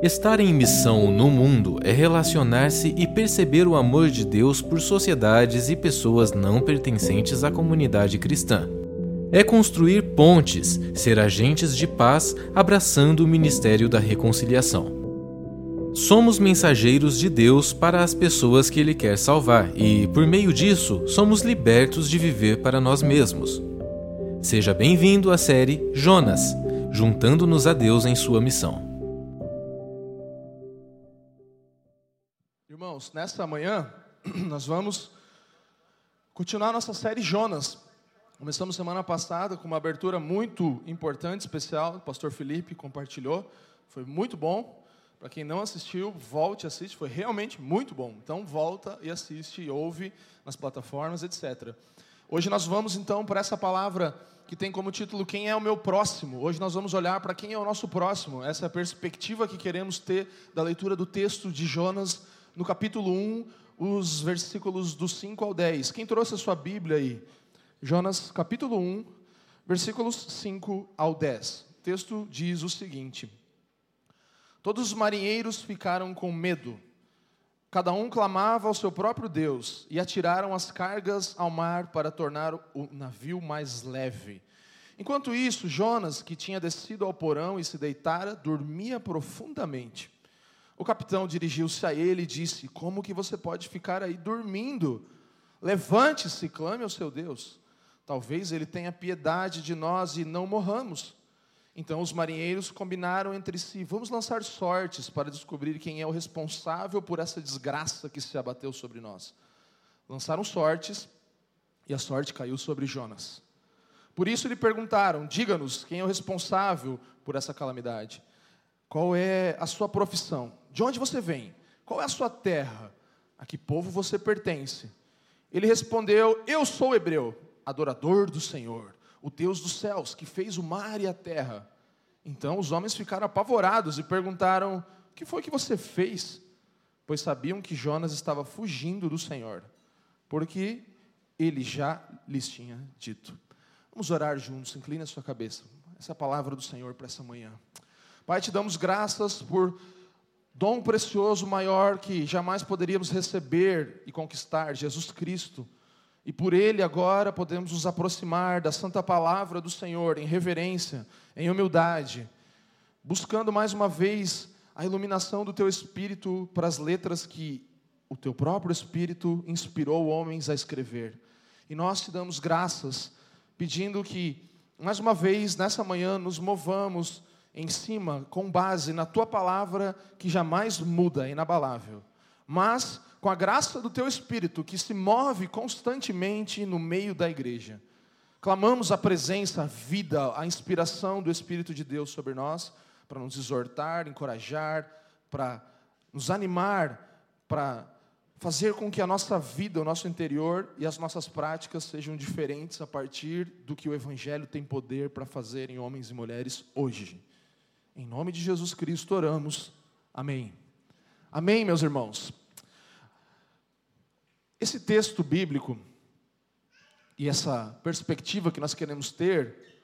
Estar em missão no mundo é relacionar-se e perceber o amor de Deus por sociedades e pessoas não pertencentes à comunidade cristã. É construir pontes, ser agentes de paz, abraçando o ministério da reconciliação. Somos mensageiros de Deus para as pessoas que Ele quer salvar e, por meio disso, somos libertos de viver para nós mesmos. Seja bem-vindo à série Jonas, juntando-nos a Deus em sua missão. Irmãos, nesta manhã nós vamos continuar nossa série Jonas. Começamos semana passada com uma abertura muito importante, especial, o pastor Felipe compartilhou, foi muito bom. Para quem não assistiu, volte e assiste, foi realmente muito bom. Então volta e assiste e ouve nas plataformas, etc. Hoje nós vamos então para essa palavra que tem como título Quem é o meu próximo? Hoje nós vamos olhar para quem é o nosso próximo. Essa é a perspectiva que queremos ter da leitura do texto de Jonas no capítulo 1, os versículos do 5 ao 10. Quem trouxe a sua Bíblia aí? Jonas, capítulo 1, versículos 5 ao 10. O texto diz o seguinte: Todos os marinheiros ficaram com medo. Cada um clamava ao seu próprio Deus e atiraram as cargas ao mar para tornar o navio mais leve. Enquanto isso, Jonas, que tinha descido ao porão e se deitara, dormia profundamente. O capitão dirigiu-se a ele e disse: Como que você pode ficar aí dormindo? Levante-se clame ao seu Deus. Talvez ele tenha piedade de nós e não morramos. Então os marinheiros combinaram entre si: vamos lançar sortes para descobrir quem é o responsável por essa desgraça que se abateu sobre nós. Lançaram sortes e a sorte caiu sobre Jonas. Por isso lhe perguntaram: diga-nos quem é o responsável por essa calamidade. Qual é a sua profissão? De onde você vem? Qual é a sua terra? A que povo você pertence? Ele respondeu: Eu sou hebreu adorador do Senhor, o Deus dos céus, que fez o mar e a terra. Então os homens ficaram apavorados e perguntaram: O que foi que você fez? Pois sabiam que Jonas estava fugindo do Senhor, porque ele já lhes tinha dito. Vamos orar juntos, inclina a sua cabeça. Essa é a palavra do Senhor para essa manhã. Pai, te damos graças por dom precioso maior que jamais poderíamos receber e conquistar, Jesus Cristo e por ele agora podemos nos aproximar da santa palavra do Senhor em reverência, em humildade, buscando mais uma vez a iluminação do teu espírito para as letras que o teu próprio espírito inspirou homens a escrever. E nós te damos graças, pedindo que mais uma vez nessa manhã nos movamos em cima, com base na tua palavra que jamais muda, inabalável. Mas com a graça do teu Espírito, que se move constantemente no meio da igreja. Clamamos a presença, a vida, a inspiração do Espírito de Deus sobre nós, para nos exortar, encorajar, para nos animar, para fazer com que a nossa vida, o nosso interior e as nossas práticas sejam diferentes a partir do que o Evangelho tem poder para fazer em homens e mulheres hoje. Em nome de Jesus Cristo oramos. Amém. Amém, meus irmãos. Esse texto bíblico e essa perspectiva que nós queremos ter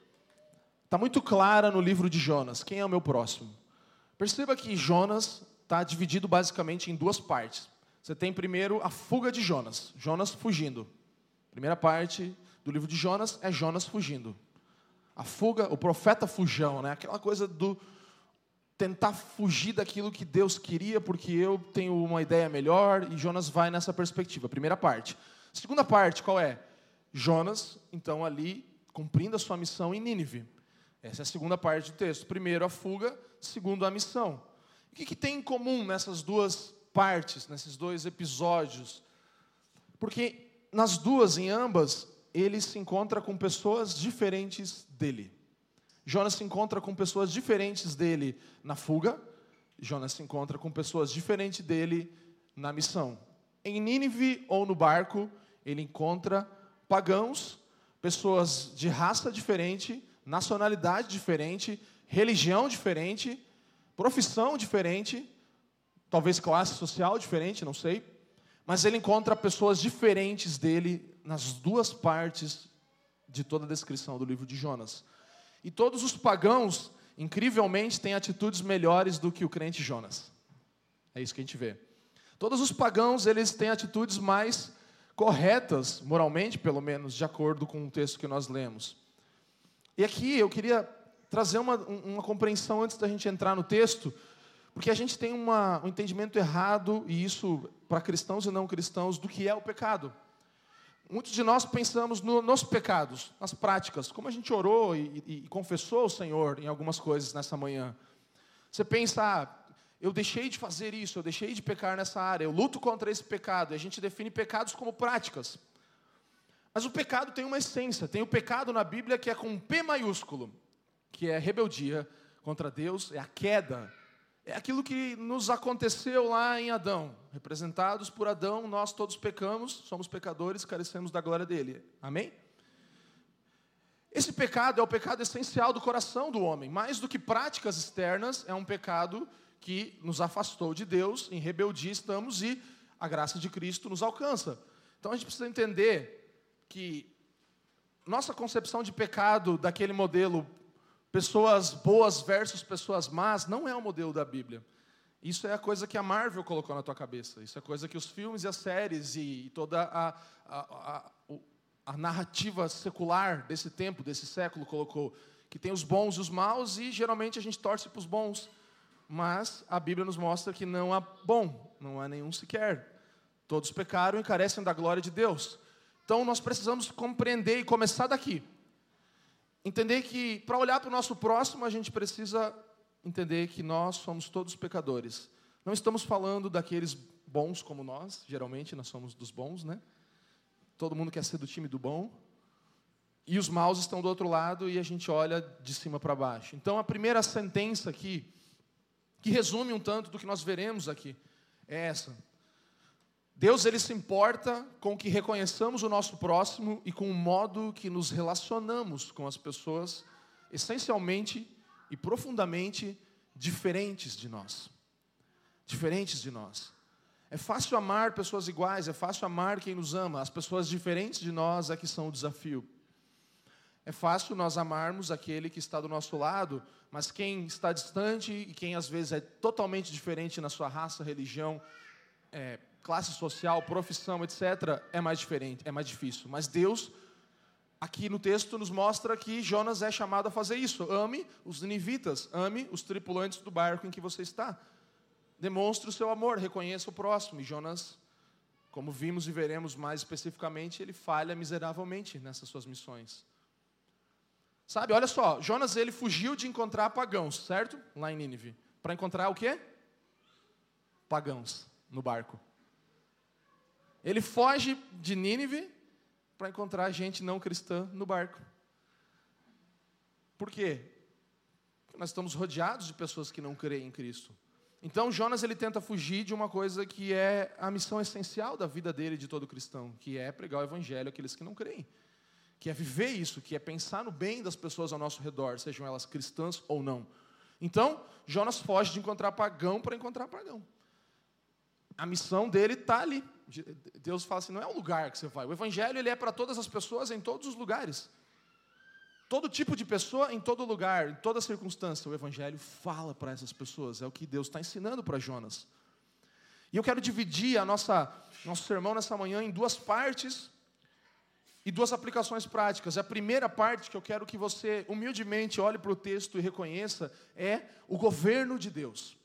está muito clara no livro de Jonas. Quem é o meu próximo? Perceba que Jonas está dividido basicamente em duas partes. Você tem primeiro a fuga de Jonas, Jonas fugindo. Primeira parte do livro de Jonas é Jonas fugindo. A fuga, o profeta fujão, né? Aquela coisa do tentar fugir daquilo que Deus queria, porque eu tenho uma ideia melhor, e Jonas vai nessa perspectiva. Primeira parte. Segunda parte, qual é? Jonas, então, ali, cumprindo a sua missão em Nínive. Essa é a segunda parte do texto. Primeiro, a fuga. Segundo, a missão. O que, que tem em comum nessas duas partes, nesses dois episódios? Porque nas duas, em ambas, ele se encontra com pessoas diferentes dele. Jonas se encontra com pessoas diferentes dele na fuga, Jonas se encontra com pessoas diferentes dele na missão. Em Nínive ou no barco, ele encontra pagãos, pessoas de raça diferente, nacionalidade diferente, religião diferente, profissão diferente, talvez classe social diferente, não sei. Mas ele encontra pessoas diferentes dele nas duas partes de toda a descrição do livro de Jonas. E todos os pagãos, incrivelmente, têm atitudes melhores do que o crente Jonas. É isso que a gente vê. Todos os pagãos, eles têm atitudes mais corretas, moralmente, pelo menos, de acordo com o texto que nós lemos. E aqui eu queria trazer uma, uma compreensão antes da gente entrar no texto, porque a gente tem uma, um entendimento errado, e isso para cristãos e não cristãos, do que é o pecado. Muitos de nós pensamos no, nos pecados, nas práticas, como a gente orou e, e, e, confessou ao Senhor em algumas coisas nessa manhã. Você pensa, ah, eu deixei de fazer isso, eu deixei de pecar nessa área, eu luto contra esse pecado. E a gente define pecados como práticas. Mas o pecado tem uma essência, tem o pecado na Bíblia que é com P maiúsculo, que é rebeldia contra Deus, é a queda é aquilo que nos aconteceu lá em Adão. Representados por Adão, nós todos pecamos, somos pecadores, carecemos da glória dele. Amém? Esse pecado é o pecado essencial do coração do homem. Mais do que práticas externas, é um pecado que nos afastou de Deus, em rebeldia estamos e a graça de Cristo nos alcança. Então a gente precisa entender que nossa concepção de pecado daquele modelo pessoas boas versus pessoas más, não é o modelo da Bíblia. Isso é a coisa que a Marvel colocou na tua cabeça. Isso é a coisa que os filmes e as séries e toda a, a, a, a narrativa secular desse tempo, desse século, colocou. Que tem os bons e os maus, e geralmente a gente torce para os bons. Mas a Bíblia nos mostra que não há bom, não há nenhum sequer. Todos pecaram e carecem da glória de Deus. Então nós precisamos compreender e começar daqui. Entender que para olhar para o nosso próximo, a gente precisa entender que nós somos todos pecadores. Não estamos falando daqueles bons como nós, geralmente nós somos dos bons, né? Todo mundo quer ser do time do bom. E os maus estão do outro lado e a gente olha de cima para baixo. Então a primeira sentença aqui, que resume um tanto do que nós veremos aqui, é essa. Deus ele se importa com que reconheçamos o nosso próximo e com o modo que nos relacionamos com as pessoas essencialmente e profundamente diferentes de nós. Diferentes de nós. É fácil amar pessoas iguais, é fácil amar quem nos ama. As pessoas diferentes de nós é que são o desafio. É fácil nós amarmos aquele que está do nosso lado, mas quem está distante e quem às vezes é totalmente diferente na sua raça, religião, é, classe social, profissão, etc., é mais diferente, é mais difícil. Mas Deus, aqui no texto, nos mostra que Jonas é chamado a fazer isso. Ame os ninivitas, ame os tripulantes do barco em que você está. Demonstre o seu amor, reconheça o próximo. E Jonas, como vimos e veremos mais especificamente, ele falha miseravelmente nessas suas missões. Sabe, olha só, Jonas ele fugiu de encontrar pagãos, certo? Lá em Nínive. Para encontrar o quê? Pagãos no barco. Ele foge de Nínive para encontrar gente não cristã no barco. Por quê? Porque nós estamos rodeados de pessoas que não creem em Cristo. Então Jonas ele tenta fugir de uma coisa que é a missão essencial da vida dele de todo cristão, que é pregar o evangelho àqueles que não creem. Que é viver isso, que é pensar no bem das pessoas ao nosso redor, sejam elas cristãs ou não. Então, Jonas foge de encontrar pagão para encontrar pagão. A missão dele está ali. Deus fala assim, não é um lugar que você vai. O evangelho ele é para todas as pessoas em todos os lugares. Todo tipo de pessoa em todo lugar, em toda circunstância, o evangelho fala para essas pessoas. É o que Deus está ensinando para Jonas. E eu quero dividir a nossa nosso sermão nessa manhã em duas partes e duas aplicações práticas. A primeira parte que eu quero que você humildemente olhe para o texto e reconheça é o governo de Deus.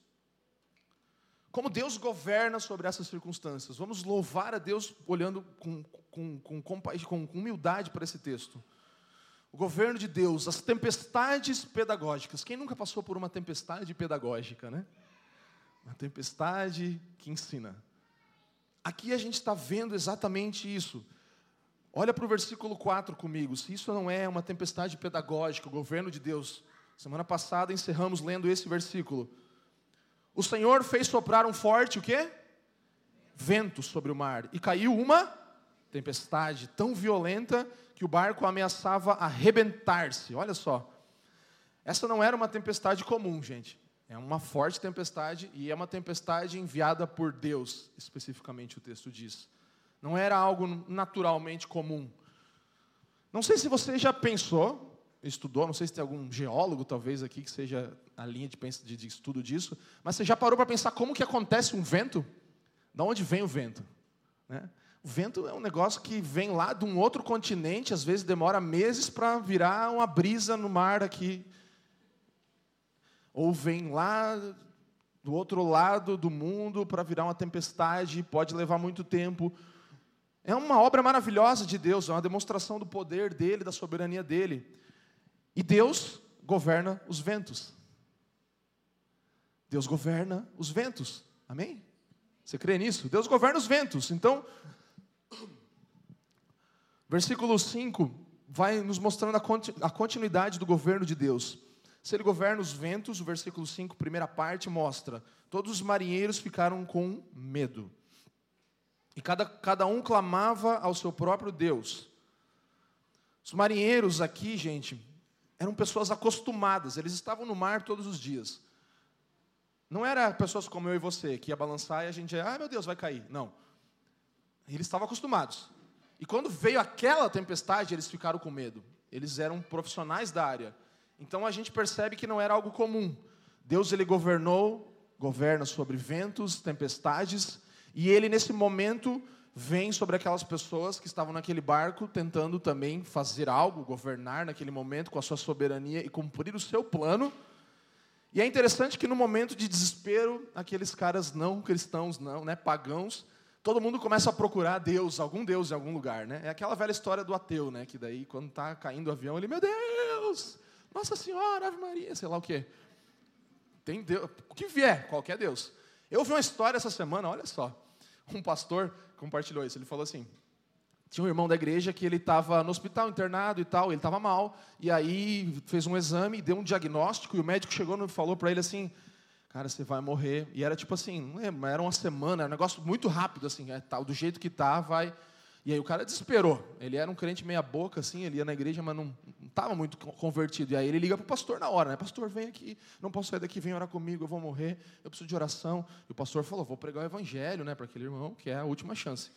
Como Deus governa sobre essas circunstâncias. Vamos louvar a Deus olhando com, com, com, com humildade para esse texto. O governo de Deus, as tempestades pedagógicas. Quem nunca passou por uma tempestade pedagógica, né? Uma tempestade que ensina. Aqui a gente está vendo exatamente isso. Olha para o versículo 4 comigo. Se isso não é uma tempestade pedagógica, o governo de Deus. Semana passada encerramos lendo esse versículo. O Senhor fez soprar um forte o quê? Vento sobre o mar e caiu uma tempestade tão violenta que o barco ameaçava arrebentar-se. Olha só. Essa não era uma tempestade comum, gente. É uma forte tempestade e é uma tempestade enviada por Deus, especificamente o texto diz. Não era algo naturalmente comum. Não sei se você já pensou, estudou, não sei se tem algum geólogo talvez aqui que seja a linha de, de, de estudo disso, mas você já parou para pensar como que acontece um vento? Da onde vem o vento? Né? O vento é um negócio que vem lá de um outro continente, às vezes demora meses para virar uma brisa no mar aqui. Ou vem lá do outro lado do mundo para virar uma tempestade, pode levar muito tempo. É uma obra maravilhosa de Deus, é uma demonstração do poder dele, da soberania dele. E Deus governa os ventos. Deus governa os ventos. Amém? Você crê nisso? Deus governa os ventos. Então, versículo 5 vai nos mostrando a continuidade do governo de Deus. Se ele governa os ventos, o versículo 5, primeira parte, mostra: todos os marinheiros ficaram com medo. E cada, cada um clamava ao seu próprio Deus. Os marinheiros aqui, gente, eram pessoas acostumadas, eles estavam no mar todos os dias. Não era pessoas como eu e você, que ia balançar e a gente ia, ai meu Deus, vai cair. Não. Eles estavam acostumados. E quando veio aquela tempestade, eles ficaram com medo. Eles eram profissionais da área. Então a gente percebe que não era algo comum. Deus ele governou, governa sobre ventos, tempestades, e ele nesse momento vem sobre aquelas pessoas que estavam naquele barco tentando também fazer algo, governar naquele momento com a sua soberania e cumprir o seu plano. E é interessante que no momento de desespero, aqueles caras não cristãos, não, né, pagãos, todo mundo começa a procurar Deus, algum Deus em algum lugar, né? É aquela velha história do ateu, né, que daí quando está caindo o avião, ele, meu Deus, Nossa Senhora, Ave Maria, sei lá o quê. Tem Deus, o que vier, qualquer Deus. Eu vi uma história essa semana, olha só. Um pastor compartilhou isso, ele falou assim: tinha um irmão da igreja que ele estava no hospital internado e tal, ele estava mal, e aí fez um exame, deu um diagnóstico, e o médico chegou e falou para ele assim, cara, você vai morrer. E era tipo assim, era uma semana, era um negócio muito rápido, assim, é, tal, do jeito que tá, vai. E aí o cara desesperou. Ele era um crente meia boca, assim, ele ia na igreja, mas não estava muito convertido. E aí ele liga para o pastor na hora, né? Pastor, vem aqui, não posso sair daqui, vem orar comigo, eu vou morrer, eu preciso de oração. E o pastor falou, vou pregar o evangelho, né, para aquele irmão, que é a última chance.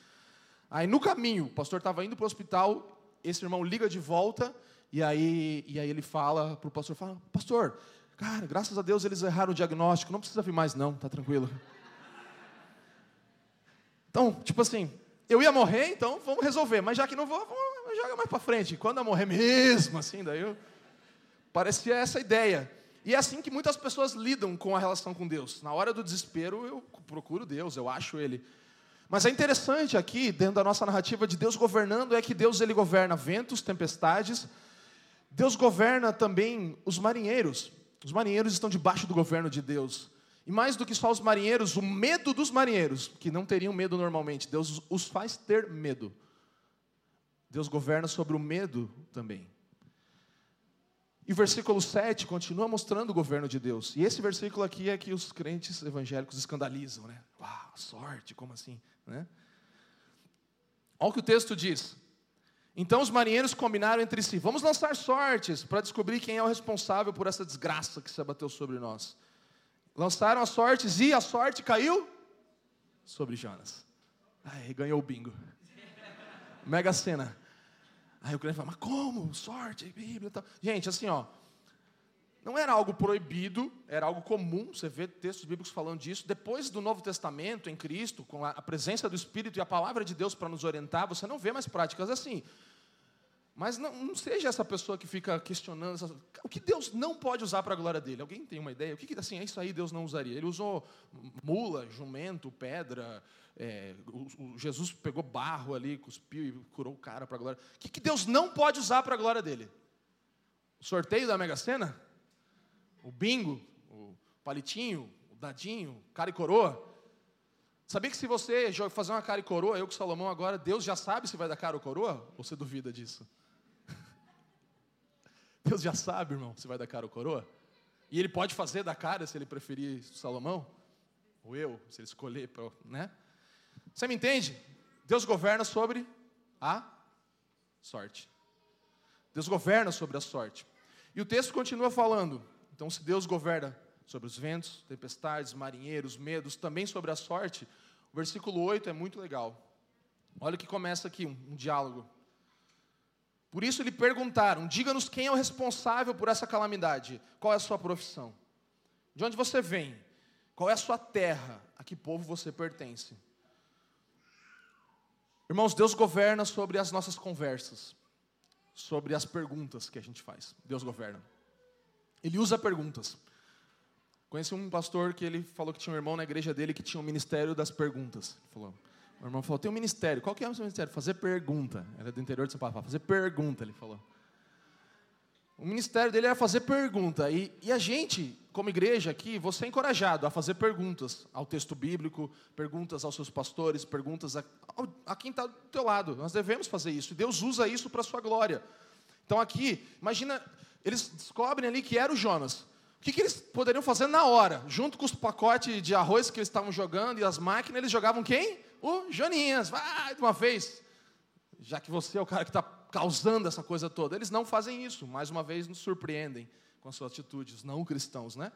Aí no caminho, o pastor estava indo para o hospital, esse irmão liga de volta, e aí, e aí ele fala para o pastor, fala, pastor, cara, graças a Deus eles erraram o diagnóstico, não precisa vir mais não, tá tranquilo. Então, tipo assim, eu ia morrer, então vamos resolver, mas já que não vou, vamos, joga mais para frente. Quando eu morrer mesmo, assim, daí eu... Parecia essa ideia. E é assim que muitas pessoas lidam com a relação com Deus. Na hora do desespero, eu procuro Deus, eu acho Ele. Mas é interessante aqui, dentro da nossa narrativa de Deus governando, é que Deus ele governa ventos, tempestades. Deus governa também os marinheiros. Os marinheiros estão debaixo do governo de Deus. E mais do que só os marinheiros, o medo dos marinheiros, que não teriam medo normalmente, Deus os faz ter medo. Deus governa sobre o medo também. E o versículo 7 continua mostrando o governo de Deus. E esse versículo aqui é que os crentes evangélicos escandalizam, né? Uau, sorte, como assim? Né? Olha o que o texto diz. Então os marinheiros combinaram entre si: vamos lançar sortes para descobrir quem é o responsável por essa desgraça que se abateu sobre nós. Lançaram as sortes e a sorte caiu sobre Jonas. Aí ganhou o bingo. Mega cena. Aí o cliente fala, mas como? Sorte, Bíblia e tal. Gente, assim, ó, não era algo proibido, era algo comum, você vê textos bíblicos falando disso. Depois do Novo Testamento, em Cristo, com a presença do Espírito e a palavra de Deus para nos orientar, você não vê mais práticas assim. Mas não, não seja essa pessoa que fica questionando o que Deus não pode usar para a glória dele. Alguém tem uma ideia? O que, que assim, é isso aí Deus não usaria? Ele usou mula, jumento, pedra. É, o, o Jesus pegou barro ali, cuspiu e curou o cara para a glória. O que, que Deus não pode usar para a glória dele? O sorteio da Mega Sena? o bingo, o palitinho, o dadinho, cara e coroa. Sabia que se você fazer uma cara e coroa, eu com Salomão agora, Deus já sabe se vai dar cara ou coroa? Ou você duvida disso? Deus já sabe, irmão, se vai dar cara ou coroa? E ele pode fazer da cara se ele preferir Salomão? Ou eu, se ele escolher, né? Você me entende? Deus governa sobre a sorte. Deus governa sobre a sorte. E o texto continua falando: então, se Deus governa sobre os ventos, tempestades, marinheiros, medos, também sobre a sorte, o versículo 8 é muito legal. Olha o que começa aqui, um, um diálogo. Por isso lhe perguntaram: diga-nos quem é o responsável por essa calamidade, qual é a sua profissão, de onde você vem, qual é a sua terra, a que povo você pertence. Irmãos, Deus governa sobre as nossas conversas, sobre as perguntas que a gente faz. Deus governa. Ele usa perguntas. Conheci um pastor que ele falou que tinha um irmão na igreja dele que tinha um ministério das perguntas. Ele falou, o irmão falou, tem um ministério. Qual que é o seu ministério? Fazer pergunta. Era do interior de São Paulo. Fazer pergunta, ele falou. O ministério dele era fazer pergunta. E, e a gente, como igreja aqui, você é encorajado a fazer perguntas ao texto bíblico, perguntas aos seus pastores, perguntas a, a quem está do teu lado. Nós devemos fazer isso. E Deus usa isso para a sua glória. Então aqui, imagina, eles descobrem ali que era o Jonas que, que eles poderiam fazer na hora? Junto com os pacotes de arroz que eles estavam jogando e as máquinas, eles jogavam quem? O Joninhas. Vai de uma vez. Já que você é o cara que está causando essa coisa toda. Eles não fazem isso. Mais uma vez, nos surpreendem com as suas atitudes, não cristãos, né?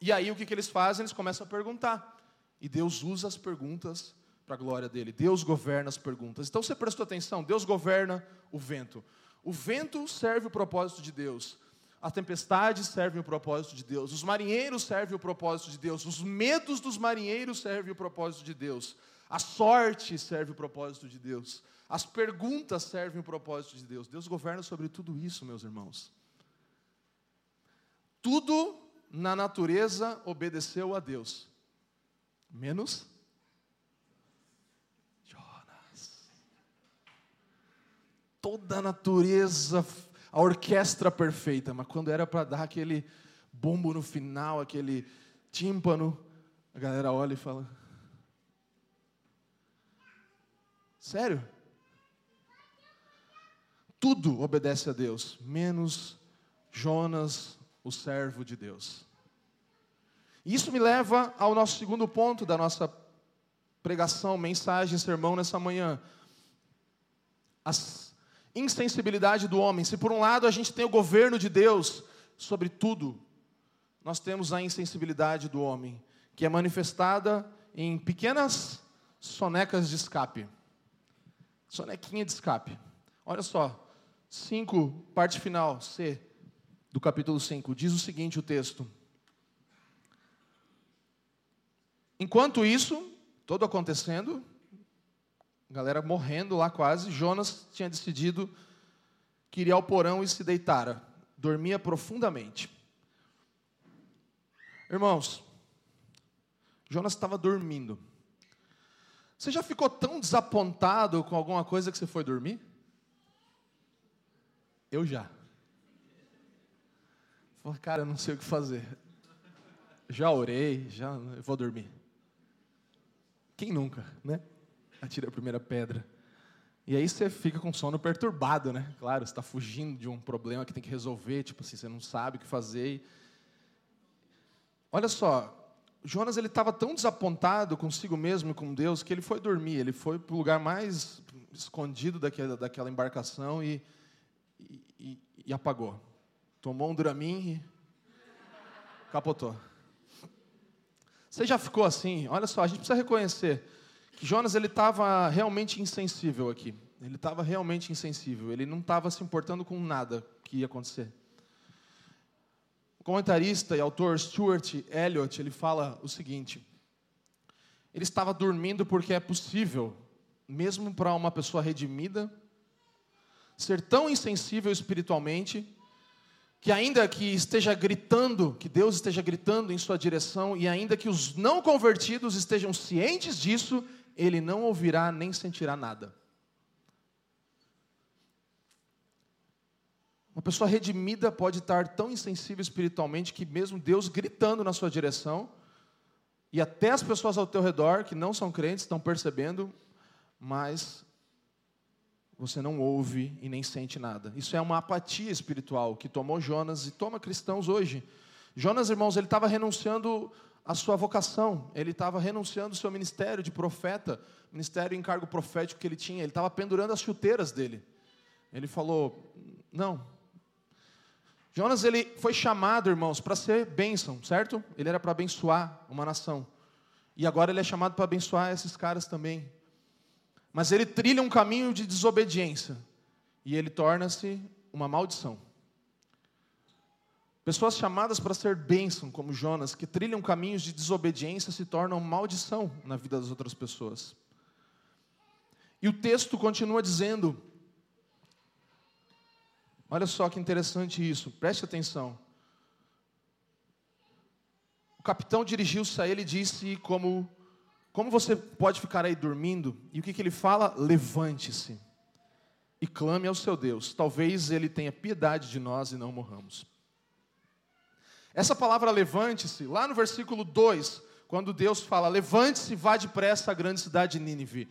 E aí, o que, que eles fazem? Eles começam a perguntar. E Deus usa as perguntas para a glória dele. Deus governa as perguntas. Então, você prestou atenção? Deus governa o vento. O vento serve o propósito de Deus. A tempestade serve o propósito de Deus, os marinheiros servem o propósito de Deus, os medos dos marinheiros servem o propósito de Deus, a sorte serve o propósito de Deus, as perguntas servem o propósito de Deus. Deus governa sobre tudo isso, meus irmãos. Tudo na natureza obedeceu a Deus, menos Jonas. Toda a natureza a orquestra perfeita, mas quando era para dar aquele bombo no final, aquele tímpano, a galera olha e fala: Sério? Tudo obedece a Deus, menos Jonas, o servo de Deus. Isso me leva ao nosso segundo ponto da nossa pregação, mensagem, sermão nessa manhã. As insensibilidade do homem. Se por um lado a gente tem o governo de Deus sobre tudo, nós temos a insensibilidade do homem, que é manifestada em pequenas sonecas de escape. Sonequinha de escape. Olha só, 5, parte final, C, do capítulo 5, diz o seguinte o texto. Enquanto isso, todo acontecendo, galera morrendo lá quase, Jonas tinha decidido que iria ao porão e se deitara. Dormia profundamente. Irmãos, Jonas estava dormindo. Você já ficou tão desapontado com alguma coisa que você foi dormir? Eu já. Falei, cara, eu não sei o que fazer. Já orei, já vou dormir. Quem nunca, né? Atira a primeira pedra. E aí você fica com sono perturbado, né? Claro, você está fugindo de um problema que tem que resolver, tipo assim, você não sabe o que fazer. Olha só, Jonas ele estava tão desapontado consigo mesmo e com Deus que ele foi dormir. Ele foi para o lugar mais escondido daquela, daquela embarcação e, e, e apagou. Tomou um Dramin e capotou. Você já ficou assim? Olha só, a gente precisa reconhecer Jonas ele estava realmente insensível aqui. Ele estava realmente insensível. Ele não estava se importando com nada que ia acontecer. O comentarista e autor Stuart Elliott ele fala o seguinte: ele estava dormindo porque é possível, mesmo para uma pessoa redimida, ser tão insensível espiritualmente que ainda que esteja gritando, que Deus esteja gritando em sua direção, e ainda que os não convertidos estejam cientes disso, ele não ouvirá nem sentirá nada. Uma pessoa redimida pode estar tão insensível espiritualmente que, mesmo Deus gritando na sua direção, e até as pessoas ao teu redor que não são crentes estão percebendo, mas você não ouve e nem sente nada. Isso é uma apatia espiritual que tomou Jonas e toma cristãos hoje. Jonas, irmãos, ele estava renunciando a sua vocação, ele estava renunciando o seu ministério de profeta, ministério e encargo profético que ele tinha, ele estava pendurando as chuteiras dele. Ele falou: Não. Jonas ele foi chamado, irmãos, para ser bênção, certo? Ele era para abençoar uma nação. E agora ele é chamado para abençoar esses caras também. Mas ele trilha um caminho de desobediência. e ele torna-se uma maldição. Pessoas chamadas para ser bênção, como Jonas, que trilham caminhos de desobediência, se tornam maldição na vida das outras pessoas. E o texto continua dizendo: olha só que interessante isso, preste atenção. O capitão dirigiu-se a ele e disse: como, como você pode ficar aí dormindo? E o que, que ele fala? Levante-se e clame ao seu Deus. Talvez ele tenha piedade de nós e não morramos. Essa palavra levante-se, lá no versículo 2, quando Deus fala: levante-se vá depressa à grande cidade de Nínive.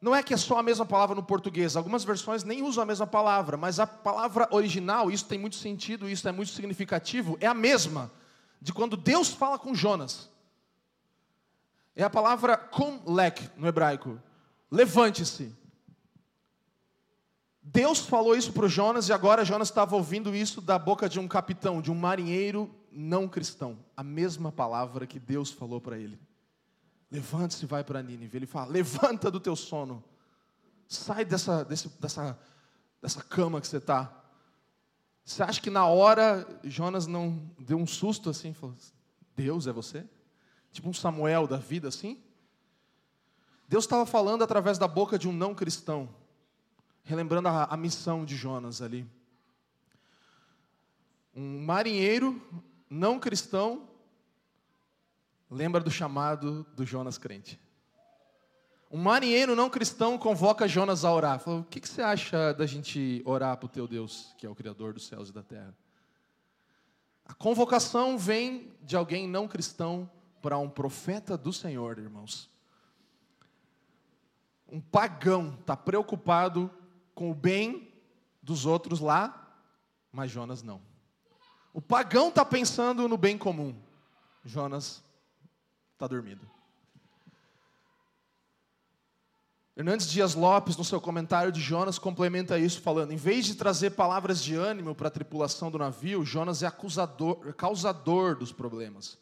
Não é que é só a mesma palavra no português, algumas versões nem usam a mesma palavra, mas a palavra original, isso tem muito sentido, isso é muito significativo, é a mesma de quando Deus fala com Jonas. É a palavra kumlek no hebraico. Levante-se. Deus falou isso para o Jonas e agora Jonas estava ouvindo isso da boca de um capitão, de um marinheiro não cristão. A mesma palavra que Deus falou para ele. Levante-se e vai para Nínive. Ele fala: levanta do teu sono. Sai dessa, desse, dessa, dessa cama que você está. Você acha que na hora Jonas não deu um susto assim? Falou: Deus é você? Tipo um Samuel da vida assim? Deus estava falando através da boca de um não cristão relembrando a, a missão de Jonas ali. Um marinheiro não cristão lembra do chamado do Jonas crente. Um marinheiro não cristão convoca Jonas a orar. Fala, o que, que você acha da gente orar para o teu Deus, que é o Criador dos céus e da terra? A convocação vem de alguém não cristão para um profeta do Senhor, irmãos. Um pagão está preocupado com o bem dos outros lá, mas Jonas não. O pagão está pensando no bem comum, Jonas está dormindo. Hernandes Dias Lopes, no seu comentário de Jonas, complementa isso falando: em vez de trazer palavras de ânimo para a tripulação do navio, Jonas é acusador, causador dos problemas.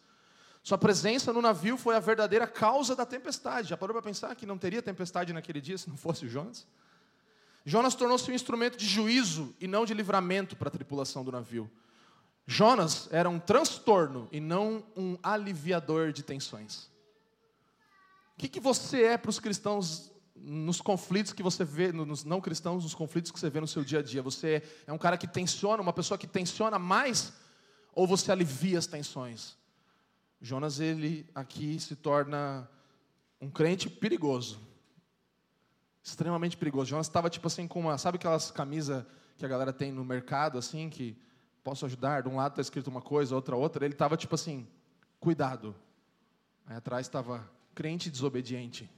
Sua presença no navio foi a verdadeira causa da tempestade. Já parou para pensar que não teria tempestade naquele dia se não fosse o Jonas? Jonas tornou-se um instrumento de juízo e não de livramento para a tripulação do navio. Jonas era um transtorno e não um aliviador de tensões. O que, que você é para os cristãos nos conflitos que você vê, nos não cristãos, nos conflitos que você vê no seu dia a dia? Você é um cara que tensiona, uma pessoa que tensiona mais, ou você alivia as tensões? Jonas, ele aqui se torna um crente perigoso extremamente perigoso. Jonas estava tipo assim com uma, sabe aquelas camisas que a galera tem no mercado assim, que posso ajudar, de um lado está escrito uma coisa, outra outra, ele estava tipo assim, cuidado. Aí atrás estava crente desobediente.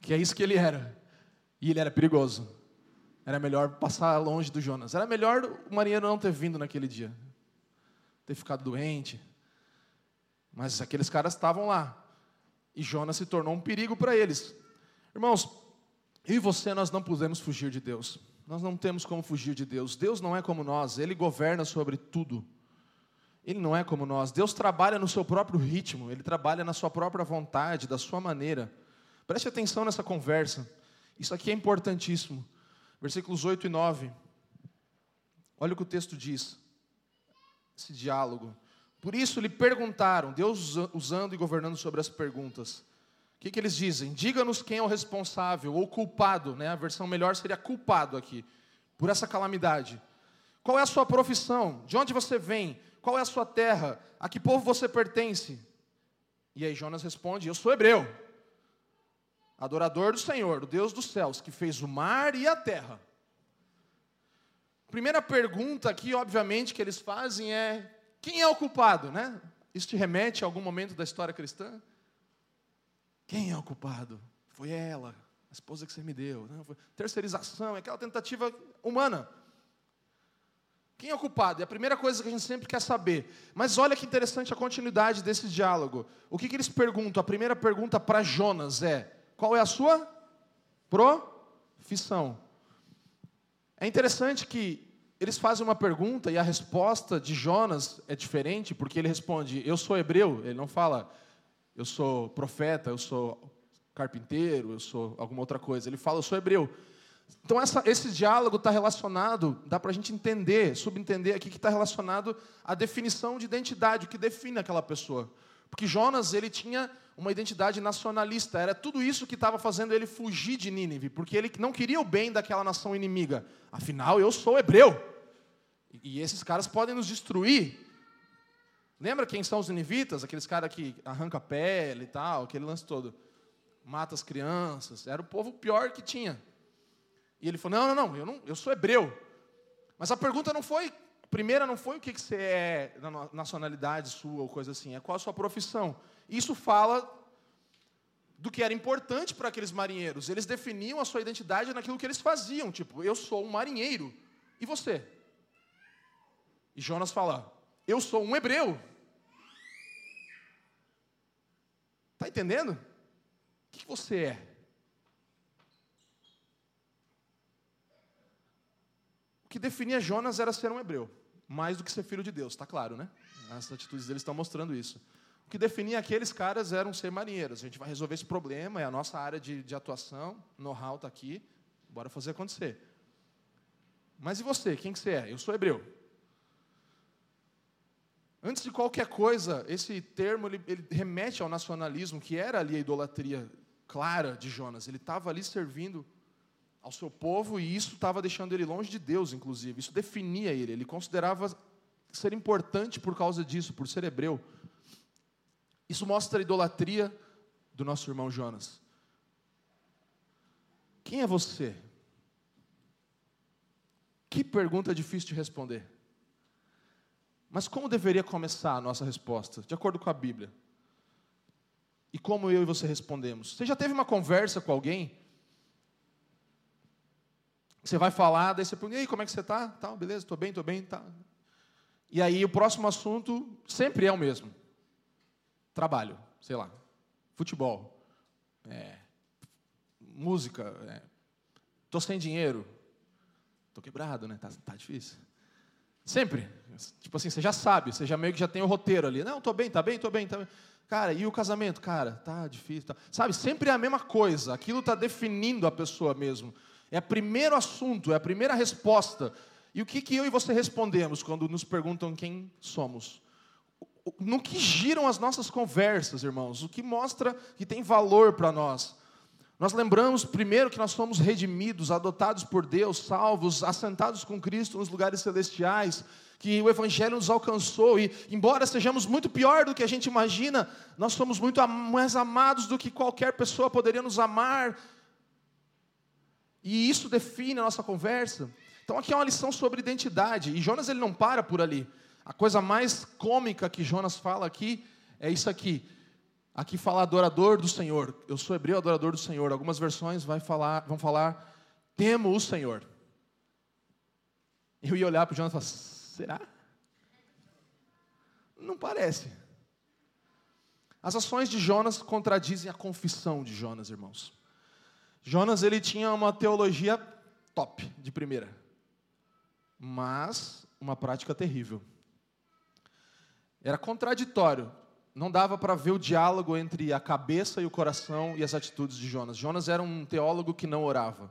Que é isso que ele era. E ele era perigoso. Era melhor passar longe do Jonas. Era melhor o marinheiro não ter vindo naquele dia. Ter ficado doente. Mas aqueles caras estavam lá. E Jonas se tornou um perigo para eles. Irmãos, eu e você, nós não podemos fugir de Deus. Nós não temos como fugir de Deus. Deus não é como nós, Ele governa sobre tudo. Ele não é como nós. Deus trabalha no seu próprio ritmo, Ele trabalha na sua própria vontade, da sua maneira. Preste atenção nessa conversa. Isso aqui é importantíssimo. Versículos 8 e 9. Olha o que o texto diz. Esse diálogo. Por isso lhe perguntaram, Deus usando e governando sobre as perguntas. O que, que eles dizem? Diga-nos quem é o responsável ou culpado, né? a versão melhor seria culpado aqui, por essa calamidade. Qual é a sua profissão? De onde você vem? Qual é a sua terra? A que povo você pertence? E aí Jonas responde: Eu sou hebreu, adorador do Senhor, do Deus dos céus, que fez o mar e a terra. Primeira pergunta aqui, obviamente, que eles fazem é: quem é o culpado, né? Isso te remete a algum momento da história cristã? Quem é o culpado? Foi ela, a esposa que você me deu. Não, terceirização, é aquela tentativa humana. Quem é o culpado? É a primeira coisa que a gente sempre quer saber. Mas olha que interessante a continuidade desse diálogo. O que, que eles perguntam? A primeira pergunta para Jonas é: qual é a sua profissão? É interessante que eles fazem uma pergunta e a resposta de Jonas é diferente, porque ele responde: Eu sou hebreu. Ele não fala, eu sou profeta, eu sou carpinteiro, eu sou alguma outra coisa. Ele fala, eu sou hebreu. Então, essa, esse diálogo está relacionado, dá para a gente entender, subentender aqui, que está relacionado à definição de identidade, o que define aquela pessoa. Porque Jonas, ele tinha uma identidade nacionalista, era tudo isso que estava fazendo ele fugir de Nínive, porque ele não queria o bem daquela nação inimiga. Afinal, eu sou hebreu, e esses caras podem nos destruir. Lembra quem são os ninivitas? Aqueles caras que arranca pele e tal, aquele lance todo. Mata as crianças. Era o povo pior que tinha. E ele falou: Não, não, não, eu, não, eu sou hebreu. Mas a pergunta não foi, a primeira não foi o que, que você é, na nacionalidade sua ou coisa assim, é qual a sua profissão. Isso fala do que era importante para aqueles marinheiros. Eles definiam a sua identidade naquilo que eles faziam. Tipo, eu sou um marinheiro. E você? E Jonas fala: Eu sou um hebreu. Está entendendo? O que você é? O que definia Jonas era ser um hebreu, mais do que ser filho de Deus, está claro, né? As atitudes deles estão mostrando isso. O que definia aqueles caras eram ser marinheiros. A gente vai resolver esse problema, é a nossa área de, de atuação, know-how está aqui, bora fazer acontecer. Mas e você? Quem que você é? Eu sou hebreu. Antes de qualquer coisa, esse termo ele, ele remete ao nacionalismo, que era ali a idolatria clara de Jonas. Ele estava ali servindo ao seu povo e isso estava deixando ele longe de Deus, inclusive. Isso definia ele. Ele considerava ser importante por causa disso, por ser hebreu. Isso mostra a idolatria do nosso irmão Jonas. Quem é você? Que pergunta difícil de responder. Mas como deveria começar a nossa resposta, de acordo com a Bíblia? E como eu e você respondemos? Você já teve uma conversa com alguém você vai falar, daí você pergunta, e aí, como é que você está? Tá, beleza, estou bem, estou bem, tá. E aí o próximo assunto sempre é o mesmo. Trabalho, sei lá, futebol, é, música, estou é, sem dinheiro, estou quebrado, né? Tá, tá difícil. Sempre. Tipo assim, você já sabe, você já meio que já tem o roteiro ali. Não, estou bem, tá bem, estou bem, tá bem. Cara, e o casamento? Cara, tá difícil. Tá. Sabe, sempre é a mesma coisa. Aquilo está definindo a pessoa mesmo. É o primeiro assunto, é a primeira resposta. E o que, que eu e você respondemos quando nos perguntam quem somos? No que giram as nossas conversas, irmãos? O que mostra que tem valor para nós? Nós lembramos primeiro que nós somos redimidos, adotados por Deus, salvos, assentados com Cristo nos lugares celestiais, que o Evangelho nos alcançou e, embora sejamos muito pior do que a gente imagina, nós somos muito mais amados do que qualquer pessoa poderia nos amar e isso define a nossa conversa. Então aqui é uma lição sobre identidade. E Jonas ele não para por ali. A coisa mais cômica que Jonas fala aqui é isso aqui. Aqui fala adorador do Senhor. Eu sou hebreu adorador do Senhor. Algumas versões vai falar, vão falar temo o Senhor. Eu ia olhar para o Jonas e falar, será? Não parece. As ações de Jonas contradizem a confissão de Jonas, irmãos. Jonas ele tinha uma teologia top, de primeira, mas uma prática terrível. Era contraditório, não dava para ver o diálogo entre a cabeça e o coração e as atitudes de Jonas. Jonas era um teólogo que não orava.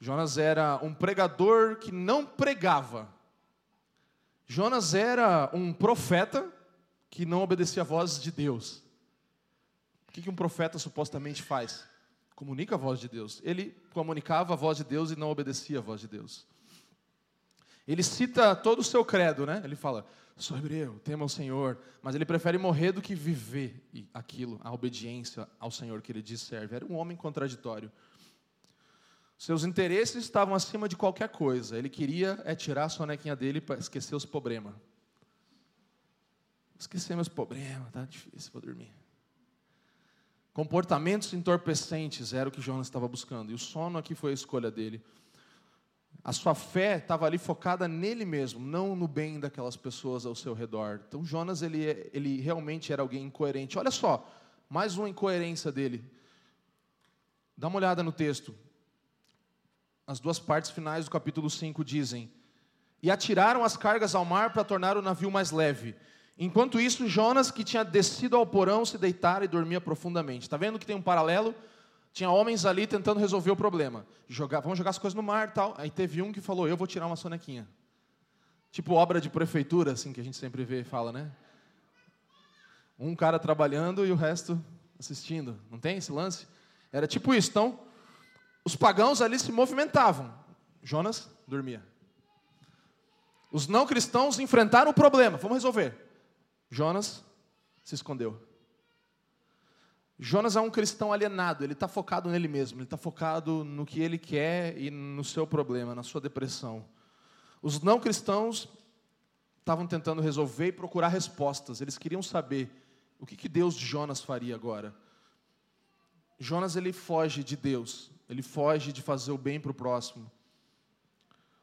Jonas era um pregador que não pregava. Jonas era um profeta que não obedecia a voz de Deus. O que um profeta supostamente faz? comunica a voz de Deus. Ele comunicava a voz de Deus e não obedecia a voz de Deus. Ele cita todo o seu credo, né? Ele fala: sou hebreu, tema o Senhor, mas ele prefere morrer do que viver aquilo, a obediência ao Senhor que ele diz serve. Era um homem contraditório. Seus interesses estavam acima de qualquer coisa. Ele queria é tirar a sonequinha dele para esquecer os problemas. Esquecer meus problemas, tá difícil, vou dormir. Comportamentos entorpecentes era o que Jonas estava buscando. E o sono aqui foi a escolha dele. A sua fé estava ali focada nele mesmo, não no bem daquelas pessoas ao seu redor. Então Jonas ele, ele realmente era alguém incoerente. Olha só, mais uma incoerência dele. Dá uma olhada no texto. As duas partes finais do capítulo 5 dizem: E atiraram as cargas ao mar para tornar o navio mais leve. Enquanto isso, Jonas, que tinha descido ao porão, se deitara e dormia profundamente. Está vendo que tem um paralelo? Tinha homens ali tentando resolver o problema. Jogar, vamos jogar as coisas no mar tal. Aí teve um que falou, eu vou tirar uma sonequinha. Tipo obra de prefeitura, assim, que a gente sempre vê e fala, né? Um cara trabalhando e o resto assistindo. Não tem esse lance? Era tipo isso. Então, os pagãos ali se movimentavam. Jonas dormia. Os não cristãos enfrentaram o problema. Vamos resolver. Jonas se escondeu. Jonas é um cristão alienado, ele está focado nele mesmo, ele está focado no que ele quer e no seu problema, na sua depressão. Os não cristãos estavam tentando resolver e procurar respostas, eles queriam saber o que, que Deus de Jonas faria agora. Jonas ele foge de Deus, ele foge de fazer o bem para o próximo.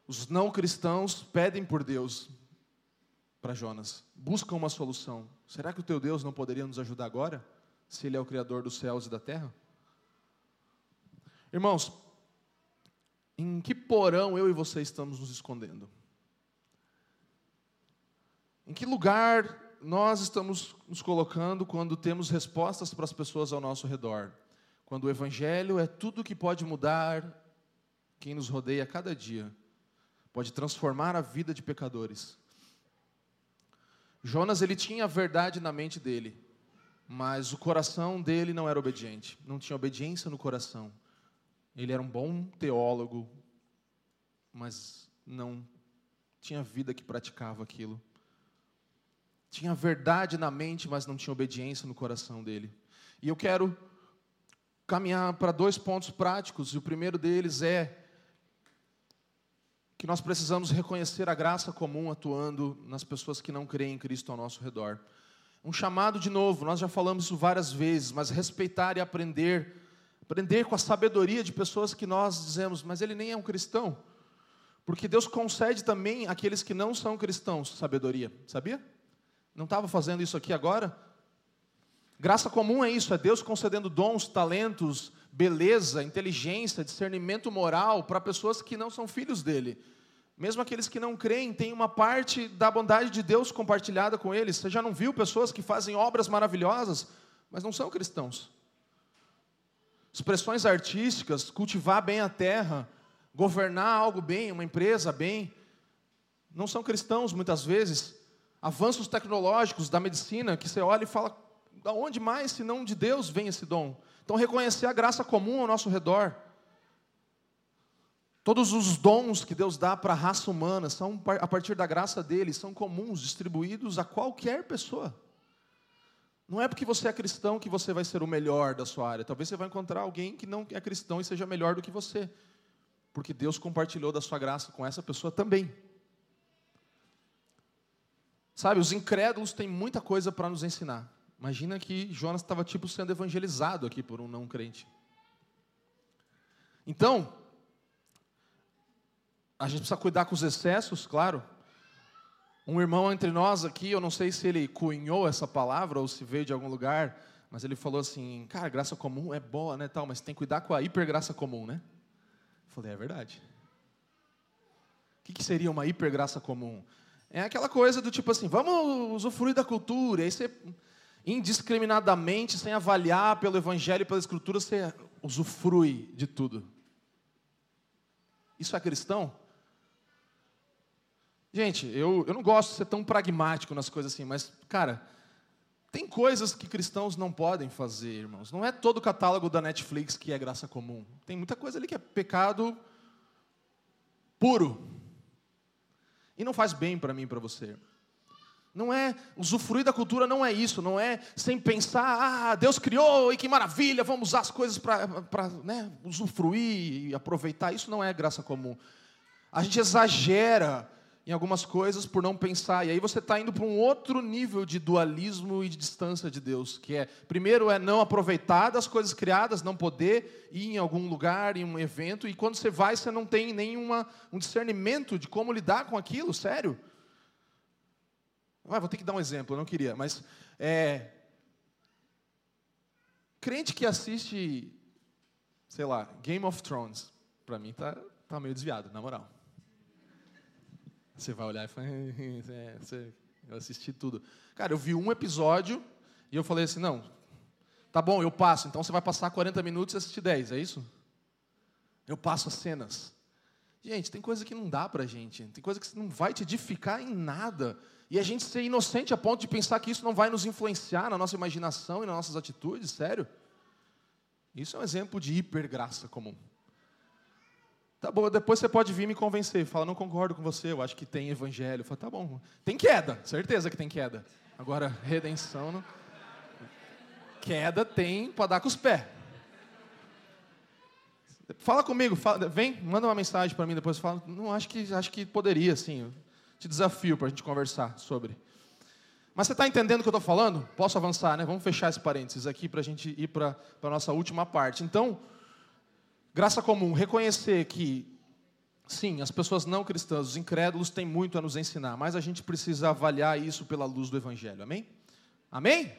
Os não cristãos pedem por Deus para Jonas, buscam uma solução. Será que o teu Deus não poderia nos ajudar agora? Se Ele é o Criador dos céus e da terra? Irmãos, em que porão eu e você estamos nos escondendo? Em que lugar nós estamos nos colocando quando temos respostas para as pessoas ao nosso redor? Quando o Evangelho é tudo que pode mudar quem nos rodeia a cada dia, pode transformar a vida de pecadores. Jonas ele tinha a verdade na mente dele, mas o coração dele não era obediente, não tinha obediência no coração. Ele era um bom teólogo, mas não tinha vida que praticava aquilo. Tinha verdade na mente, mas não tinha obediência no coração dele. E eu quero caminhar para dois pontos práticos, e o primeiro deles é que nós precisamos reconhecer a graça comum atuando nas pessoas que não creem em Cristo ao nosso redor. Um chamado de novo, nós já falamos isso várias vezes, mas respeitar e aprender, aprender com a sabedoria de pessoas que nós dizemos, mas ele nem é um cristão. Porque Deus concede também àqueles que não são cristãos sabedoria, sabia? Não estava fazendo isso aqui agora? Graça comum é isso, é Deus concedendo dons, talentos, beleza, inteligência, discernimento moral para pessoas que não são filhos dele. Mesmo aqueles que não creem, têm uma parte da bondade de Deus compartilhada com eles. Você já não viu pessoas que fazem obras maravilhosas, mas não são cristãos? Expressões artísticas, cultivar bem a terra, governar algo bem, uma empresa bem, não são cristãos muitas vezes. Avanços tecnológicos da medicina que você olha e fala: da onde mais, se não de Deus, vem esse dom? Então, reconhecer a graça comum ao nosso redor. Todos os dons que Deus dá para a raça humana são a partir da graça dele, são comuns, distribuídos a qualquer pessoa. Não é porque você é cristão que você vai ser o melhor da sua área. Talvez você vai encontrar alguém que não é cristão e seja melhor do que você. Porque Deus compartilhou da sua graça com essa pessoa também. Sabe, os incrédulos têm muita coisa para nos ensinar. Imagina que Jonas estava tipo sendo evangelizado aqui por um não crente. Então, a gente precisa cuidar com os excessos, claro. Um irmão entre nós aqui, eu não sei se ele cunhou essa palavra ou se veio de algum lugar, mas ele falou assim: "Cara, graça comum é boa, né, tal, mas tem que cuidar com a hipergraça comum, né?" Eu falei: "É verdade." O que, que seria uma hipergraça comum? É aquela coisa do tipo assim, vamos usufruir da cultura, aí você indiscriminadamente, sem avaliar pelo evangelho e pela escritura, você usufrui de tudo. Isso é cristão? Gente, eu, eu não gosto de ser tão pragmático nas coisas assim, mas, cara, tem coisas que cristãos não podem fazer, irmãos. Não é todo o catálogo da Netflix que é graça comum. Tem muita coisa ali que é pecado puro. E não faz bem para mim e para você. Não é usufruir da cultura, não é isso, não é sem pensar, ah, Deus criou e que maravilha, vamos usar as coisas para né, usufruir e aproveitar. Isso não é graça comum. A gente exagera em algumas coisas por não pensar. E aí você está indo para um outro nível de dualismo e de distância de Deus, que é, primeiro é não aproveitar das coisas criadas, não poder ir em algum lugar, em um evento, e quando você vai, você não tem nenhuma um discernimento de como lidar com aquilo, sério. Ah, vou ter que dar um exemplo, eu não queria, mas é, crente que assiste, sei lá, Game of Thrones, para mim tá, tá meio desviado, na moral. Você vai olhar e falar, é, eu assisti tudo. Cara, eu vi um episódio e eu falei assim, não, Tá bom, eu passo. Então você vai passar 40 minutos e assistir 10, é isso? Eu passo as cenas. Gente, tem coisa que não dá pra gente. Tem coisa que não vai te edificar em nada. E a gente ser inocente a ponto de pensar que isso não vai nos influenciar na nossa imaginação e nas nossas atitudes, sério? Isso é um exemplo de hipergraça comum. Tá bom, depois você pode vir me convencer. Fala, não concordo com você, eu acho que tem evangelho. Fala, tá bom. Tem queda, certeza que tem queda. Agora, redenção não. Queda tem para dar com os pés. Fala comigo, fala, vem, manda uma mensagem para mim depois. Fala, não acho que acho que poderia, sim. Te desafio para a gente conversar sobre. Mas você está entendendo o que eu estou falando? Posso avançar, né? Vamos fechar esse parênteses aqui para a gente ir para a nossa última parte. Então, graça comum, reconhecer que, sim, as pessoas não cristãs, os incrédulos, têm muito a nos ensinar, mas a gente precisa avaliar isso pela luz do Evangelho. Amém? Amém?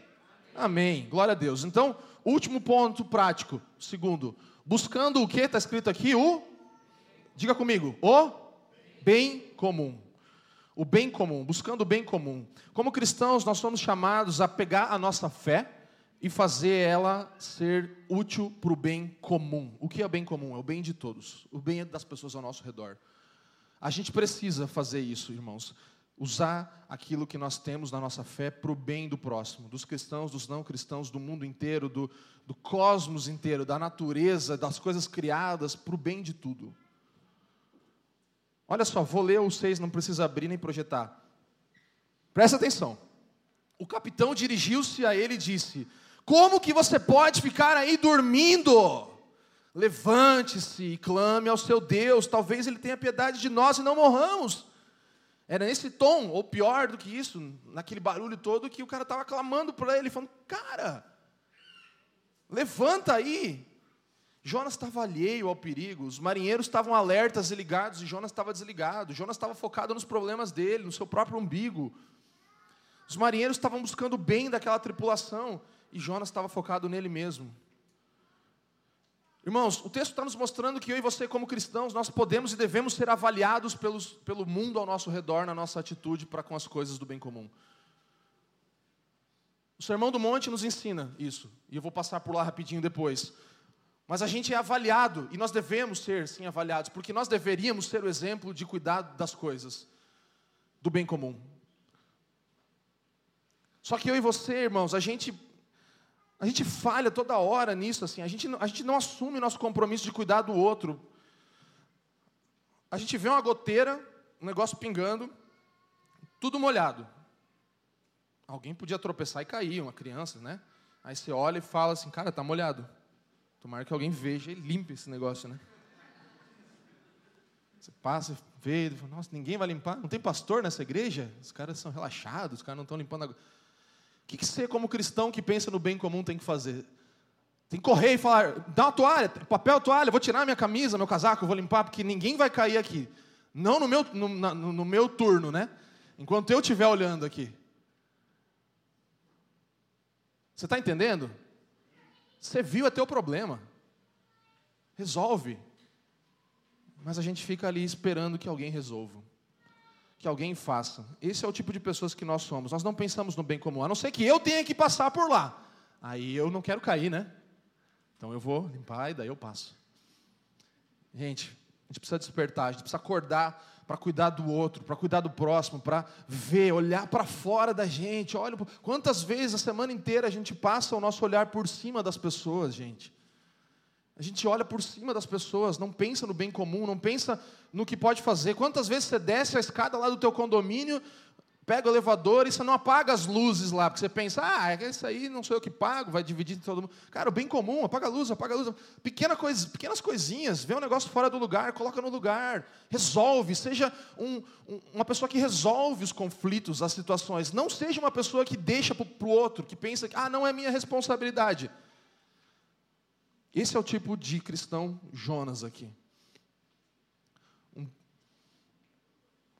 Amém. Glória a Deus. Então, último ponto prático. Segundo, buscando o que está escrito aqui? O, diga comigo, o bem comum o bem comum, buscando o bem comum. Como cristãos, nós somos chamados a pegar a nossa fé e fazer ela ser útil para o bem comum. O que é bem comum? É o bem de todos, o bem das pessoas ao nosso redor. A gente precisa fazer isso, irmãos. Usar aquilo que nós temos na nossa fé para o bem do próximo, dos cristãos, dos não cristãos, do mundo inteiro, do, do cosmos inteiro, da natureza, das coisas criadas, para o bem de tudo. Olha só, vou ler os seis, não precisa abrir nem projetar. Presta atenção. O capitão dirigiu-se a ele e disse: Como que você pode ficar aí dormindo? Levante-se e clame ao seu Deus, talvez ele tenha piedade de nós e não morramos. Era nesse tom, ou pior do que isso, naquele barulho todo, que o cara estava clamando para ele, falando: Cara, levanta aí, Jonas estava alheio ao perigo, os marinheiros estavam alertas e ligados, e Jonas estava desligado. Jonas estava focado nos problemas dele, no seu próprio umbigo. Os marinheiros estavam buscando o bem daquela tripulação, e Jonas estava focado nele mesmo. Irmãos, o texto está nos mostrando que eu e você, como cristãos, nós podemos e devemos ser avaliados pelos, pelo mundo ao nosso redor, na nossa atitude para com as coisas do bem comum. O Sermão do Monte nos ensina isso, e eu vou passar por lá rapidinho depois. Mas a gente é avaliado, e nós devemos ser, sim, avaliados, porque nós deveríamos ser o exemplo de cuidado das coisas, do bem comum. Só que eu e você, irmãos, a gente, a gente falha toda hora nisso, assim, a gente, a gente não assume nosso compromisso de cuidar do outro. A gente vê uma goteira, um negócio pingando, tudo molhado. Alguém podia tropeçar e cair, uma criança, né? Aí você olha e fala assim, cara, tá molhado. Tomara que alguém veja e limpe esse negócio, né? Você passa, vê, fala, nossa, ninguém vai limpar? Não tem pastor nessa igreja? Os caras são relaxados, os caras não estão limpando a... O que, que você, como cristão que pensa no bem comum, tem que fazer? Tem que correr e falar, dá uma toalha, papel, toalha, vou tirar minha camisa, meu casaco, vou limpar, porque ninguém vai cair aqui. Não no meu, no, no, meu turno, né? Enquanto eu estiver olhando aqui. Você está entendendo? Você viu é teu problema. Resolve. Mas a gente fica ali esperando que alguém resolva. Que alguém faça. Esse é o tipo de pessoas que nós somos. Nós não pensamos no bem comum. A não ser que eu tenha que passar por lá. Aí eu não quero cair, né? Então eu vou limpar e daí eu passo. Gente, a gente precisa despertar, a gente precisa acordar para cuidar do outro, para cuidar do próximo, para ver, olhar para fora da gente. Olha, quantas vezes a semana inteira a gente passa o nosso olhar por cima das pessoas, gente. A gente olha por cima das pessoas, não pensa no bem comum, não pensa no que pode fazer. Quantas vezes você desce a escada lá do teu condomínio, pega o elevador e você não apaga as luzes lá, porque você pensa, ah, é isso aí não sou eu que pago, vai dividir todo mundo. Cara, o bem comum, apaga a luz, apaga a luz. Pequena coisa, pequenas coisinhas, vê um negócio fora do lugar, coloca no lugar, resolve, seja um, um, uma pessoa que resolve os conflitos, as situações. Não seja uma pessoa que deixa para o outro, que pensa ah, não é minha responsabilidade. Esse é o tipo de cristão Jonas aqui. Um,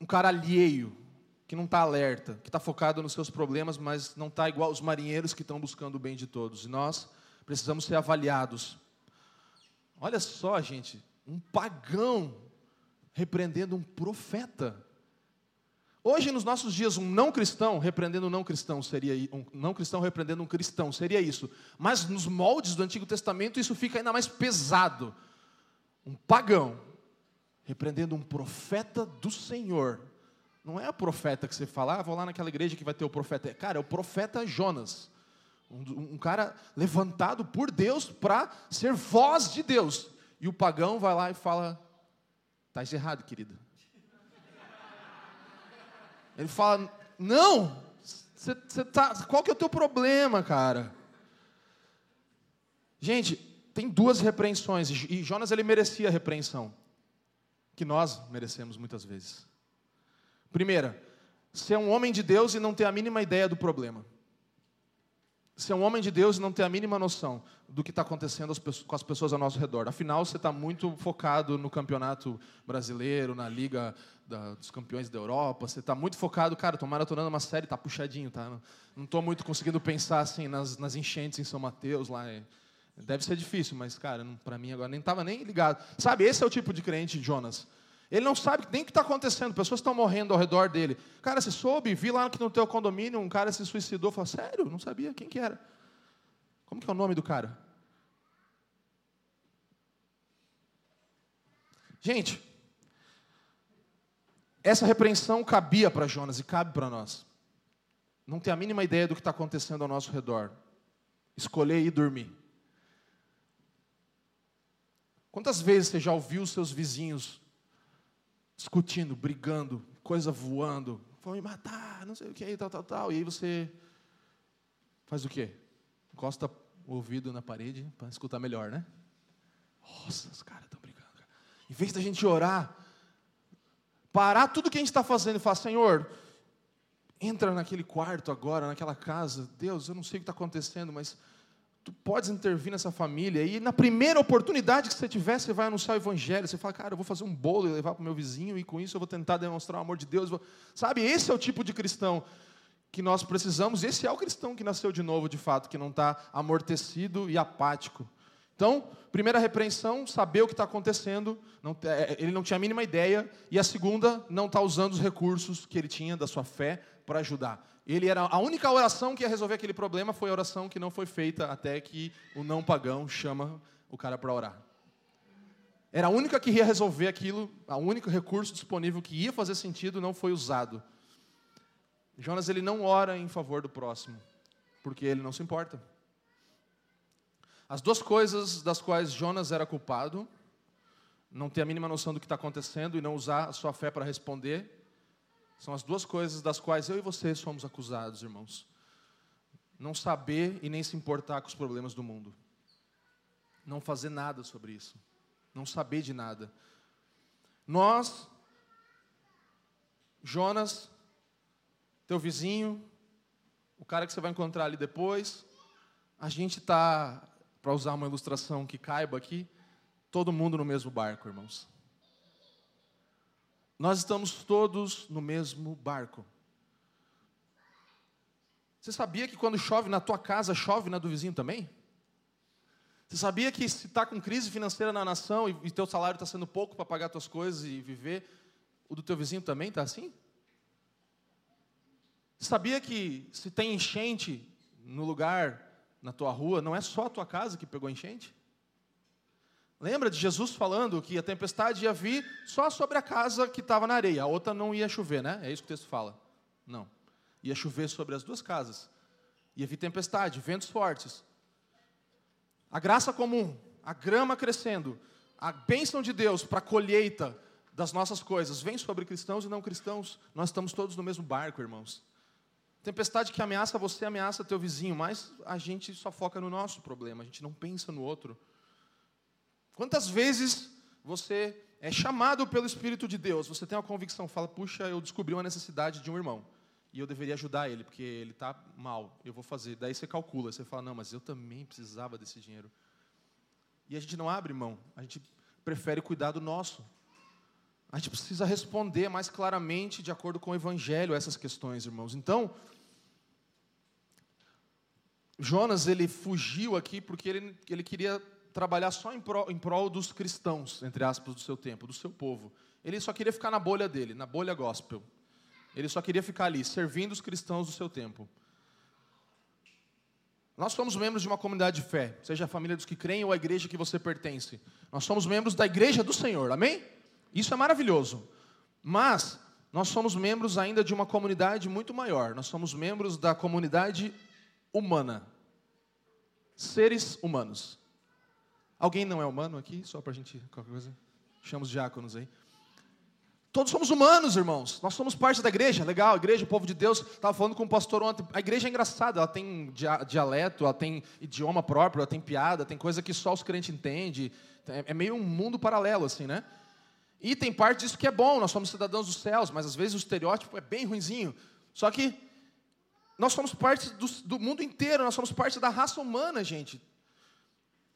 um cara alheio, que não está alerta, que está focado nos seus problemas, mas não está igual os marinheiros que estão buscando o bem de todos. E nós precisamos ser avaliados. Olha só, gente, um pagão repreendendo um profeta. Hoje, nos nossos dias, um não cristão repreendendo um não cristão seria um não cristão repreendendo um cristão seria isso. Mas nos moldes do Antigo Testamento isso fica ainda mais pesado. Um pagão repreendendo um profeta do Senhor. Não é o profeta que você fala, ah, vou lá naquela igreja que vai ter o profeta. Cara, é o profeta Jonas. Um, um cara levantado por Deus para ser voz de Deus. E o pagão vai lá e fala: Está errado, querida. Ele fala: Não, você, tá, qual que é o teu problema, cara? Gente, tem duas repreensões, e Jonas ele merecia a repreensão, que nós merecemos muitas vezes. Primeira, ser um homem de Deus e não ter a mínima ideia do problema. Ser um homem de Deus e não ter a mínima noção do que está acontecendo com as pessoas ao nosso redor. Afinal, você está muito focado no campeonato brasileiro, na Liga da, dos Campeões da Europa. Você está muito focado, cara, estou maratonando uma série, está puxadinho, tá? Não estou muito conseguindo pensar assim nas, nas enchentes em São Mateus lá. É, deve ser difícil, mas, cara, para mim agora nem estava nem ligado. Sabe, esse é o tipo de crente, Jonas. Ele não sabe nem o que está acontecendo, pessoas estão morrendo ao redor dele. Cara, você soube, vi lá que no teu condomínio um cara se suicidou. Falei, sério? Não sabia quem que era. Como que é o nome do cara? Gente, essa repreensão cabia para Jonas e cabe para nós. Não tem a mínima ideia do que está acontecendo ao nosso redor. Escolher ir dormir. Quantas vezes você já ouviu seus vizinhos discutindo, brigando, coisa voando, vão me matar, não sei o que, tal, tal, tal. E aí você faz o quê? Encosta o ouvido na parede para escutar melhor, né? Nossa, os caras estão brigando. Cara. Em vez da gente orar, parar tudo que a gente está fazendo e falar, Senhor, entra naquele quarto agora, naquela casa. Deus, eu não sei o que está acontecendo, mas tu podes intervir nessa família. E na primeira oportunidade que você tiver, você vai anunciar o evangelho. Você fala, cara, eu vou fazer um bolo e levar para o meu vizinho, e com isso eu vou tentar demonstrar o amor de Deus. Sabe, esse é o tipo de cristão que nós precisamos. Esse é o cristão que nasceu de novo, de fato, que não está amortecido e apático. Então, primeira repreensão, saber o que está acontecendo, não, é, ele não tinha a mínima ideia. E a segunda, não está usando os recursos que ele tinha da sua fé para ajudar. Ele era a única oração que ia resolver aquele problema foi a oração que não foi feita até que o não pagão chama o cara para orar. Era a única que ia resolver aquilo, a único recurso disponível que ia fazer sentido não foi usado. Jonas ele não ora em favor do próximo, porque ele não se importa. As duas coisas das quais Jonas era culpado, não ter a mínima noção do que está acontecendo e não usar a sua fé para responder, são as duas coisas das quais eu e você somos acusados, irmãos. Não saber e nem se importar com os problemas do mundo. Não fazer nada sobre isso. Não saber de nada. Nós, Jonas, teu vizinho, o cara que você vai encontrar ali depois, a gente está, para usar uma ilustração que caiba aqui, todo mundo no mesmo barco, irmãos. Nós estamos todos no mesmo barco. Você sabia que quando chove na tua casa, chove na do vizinho também? Você sabia que se está com crise financeira na nação e, e teu salário está sendo pouco para pagar tuas coisas e viver, o do teu vizinho também está assim? Você sabia que se tem enchente no lugar, na tua rua, não é só a tua casa que pegou enchente? Lembra de Jesus falando que a tempestade ia vir só sobre a casa que estava na areia, a outra não ia chover, né? É isso que o texto fala. Não. Ia chover sobre as duas casas. Ia vir tempestade, ventos fortes. A graça comum, a grama crescendo, a bênção de Deus para a colheita das nossas coisas vem sobre cristãos e não cristãos. Nós estamos todos no mesmo barco, irmãos. Tempestade que ameaça você, ameaça teu vizinho, mas a gente só foca no nosso problema, a gente não pensa no outro. Quantas vezes você é chamado pelo Espírito de Deus, você tem uma convicção, fala, puxa, eu descobri uma necessidade de um irmão, e eu deveria ajudar ele, porque ele está mal, eu vou fazer. Daí você calcula, você fala, não, mas eu também precisava desse dinheiro. E a gente não abre mão, a gente prefere cuidar do nosso. A gente precisa responder mais claramente, de acordo com o Evangelho, essas questões, irmãos. Então, Jonas, ele fugiu aqui porque ele, ele queria trabalhar só em prol, em prol dos cristãos, entre aspas, do seu tempo, do seu povo. Ele só queria ficar na bolha dele, na bolha gospel. Ele só queria ficar ali, servindo os cristãos do seu tempo. Nós somos membros de uma comunidade de fé, seja a família dos que creem ou a igreja que você pertence. Nós somos membros da igreja do Senhor, amém? Isso é maravilhoso. Mas nós somos membros ainda de uma comunidade muito maior. Nós somos membros da comunidade humana. Seres humanos. Alguém não é humano aqui? Só para a gente, qualquer coisa. Chama os diáconos aí. Todos somos humanos, irmãos. Nós somos parte da igreja, legal, igreja, povo de Deus. Estava falando com o pastor ontem. A igreja é engraçada, ela tem dialeto, ela tem idioma próprio, ela tem piada, tem coisa que só os crentes entendem. É, é meio um mundo paralelo, assim, né? E tem parte disso que é bom, nós somos cidadãos dos céus, mas às vezes o estereótipo é bem ruinzinho. Só que nós somos parte do, do mundo inteiro, nós somos parte da raça humana, gente.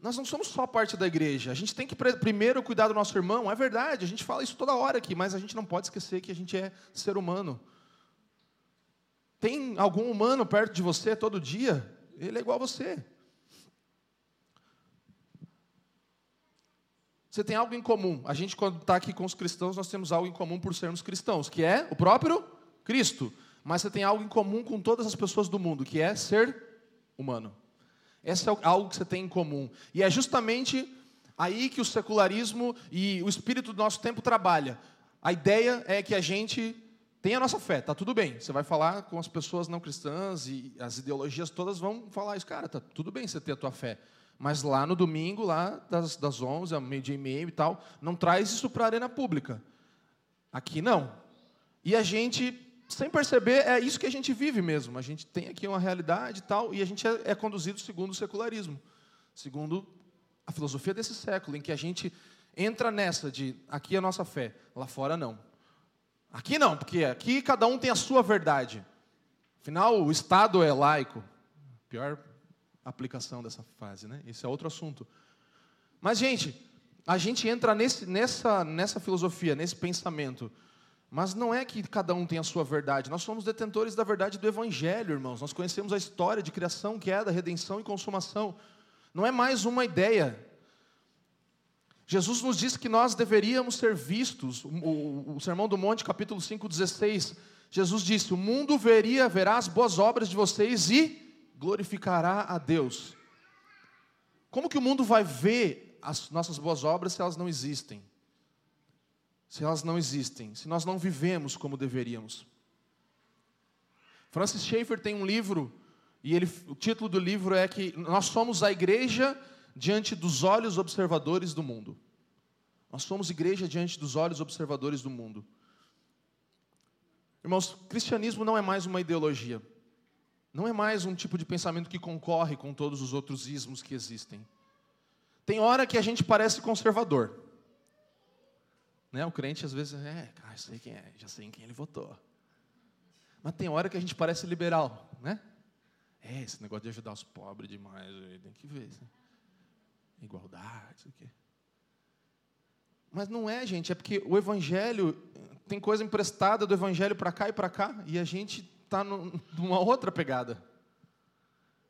Nós não somos só parte da igreja. A gente tem que primeiro cuidar do nosso irmão. É verdade, a gente fala isso toda hora aqui, mas a gente não pode esquecer que a gente é ser humano. Tem algum humano perto de você todo dia? Ele é igual a você. Você tem algo em comum. A gente, quando está aqui com os cristãos, nós temos algo em comum por sermos cristãos, que é o próprio Cristo. Mas você tem algo em comum com todas as pessoas do mundo, que é ser humano. Essa é algo que você tem em comum. E é justamente aí que o secularismo e o espírito do nosso tempo trabalha. A ideia é que a gente tem a nossa fé, tá tudo bem. Você vai falar com as pessoas não cristãs e as ideologias todas vão falar isso, cara, tá tudo bem você ter a tua fé. Mas lá no domingo, lá das, das 11 ao meio-dia e meio e tal, não traz isso para a arena pública. Aqui não. E a gente sem perceber, é isso que a gente vive mesmo. A gente tem aqui uma realidade e tal, e a gente é, é conduzido segundo o secularismo, segundo a filosofia desse século, em que a gente entra nessa de aqui é a nossa fé, lá fora não. Aqui não, porque aqui cada um tem a sua verdade. Afinal, o Estado é laico. Pior aplicação dessa fase, né? Esse é outro assunto. Mas, gente, a gente entra nesse, nessa, nessa filosofia, nesse pensamento mas não é que cada um tem a sua verdade. Nós somos detentores da verdade do Evangelho, irmãos. Nós conhecemos a história de criação, queda, redenção e consumação. Não é mais uma ideia. Jesus nos disse que nós deveríamos ser vistos. O, o, o Sermão do Monte, capítulo 5, 16. Jesus disse: O mundo veria, verá as boas obras de vocês e glorificará a Deus. Como que o mundo vai ver as nossas boas obras se elas não existem? Se elas não existem, se nós não vivemos como deveríamos. Francis Schaeffer tem um livro, e ele, o título do livro é que nós somos a igreja diante dos olhos observadores do mundo. Nós somos igreja diante dos olhos observadores do mundo. Irmãos, cristianismo não é mais uma ideologia. Não é mais um tipo de pensamento que concorre com todos os outros ismos que existem. Tem hora que a gente parece conservador. Né? O crente às vezes, é, cara, sei quem é, já sei em quem ele votou. Mas tem hora que a gente parece liberal, né? É, esse negócio de ajudar os pobres demais, tem que ver. Né? Igualdade, isso aqui. Mas não é, gente, é porque o evangelho tem coisa emprestada do evangelho para cá e para cá, e a gente está numa outra pegada.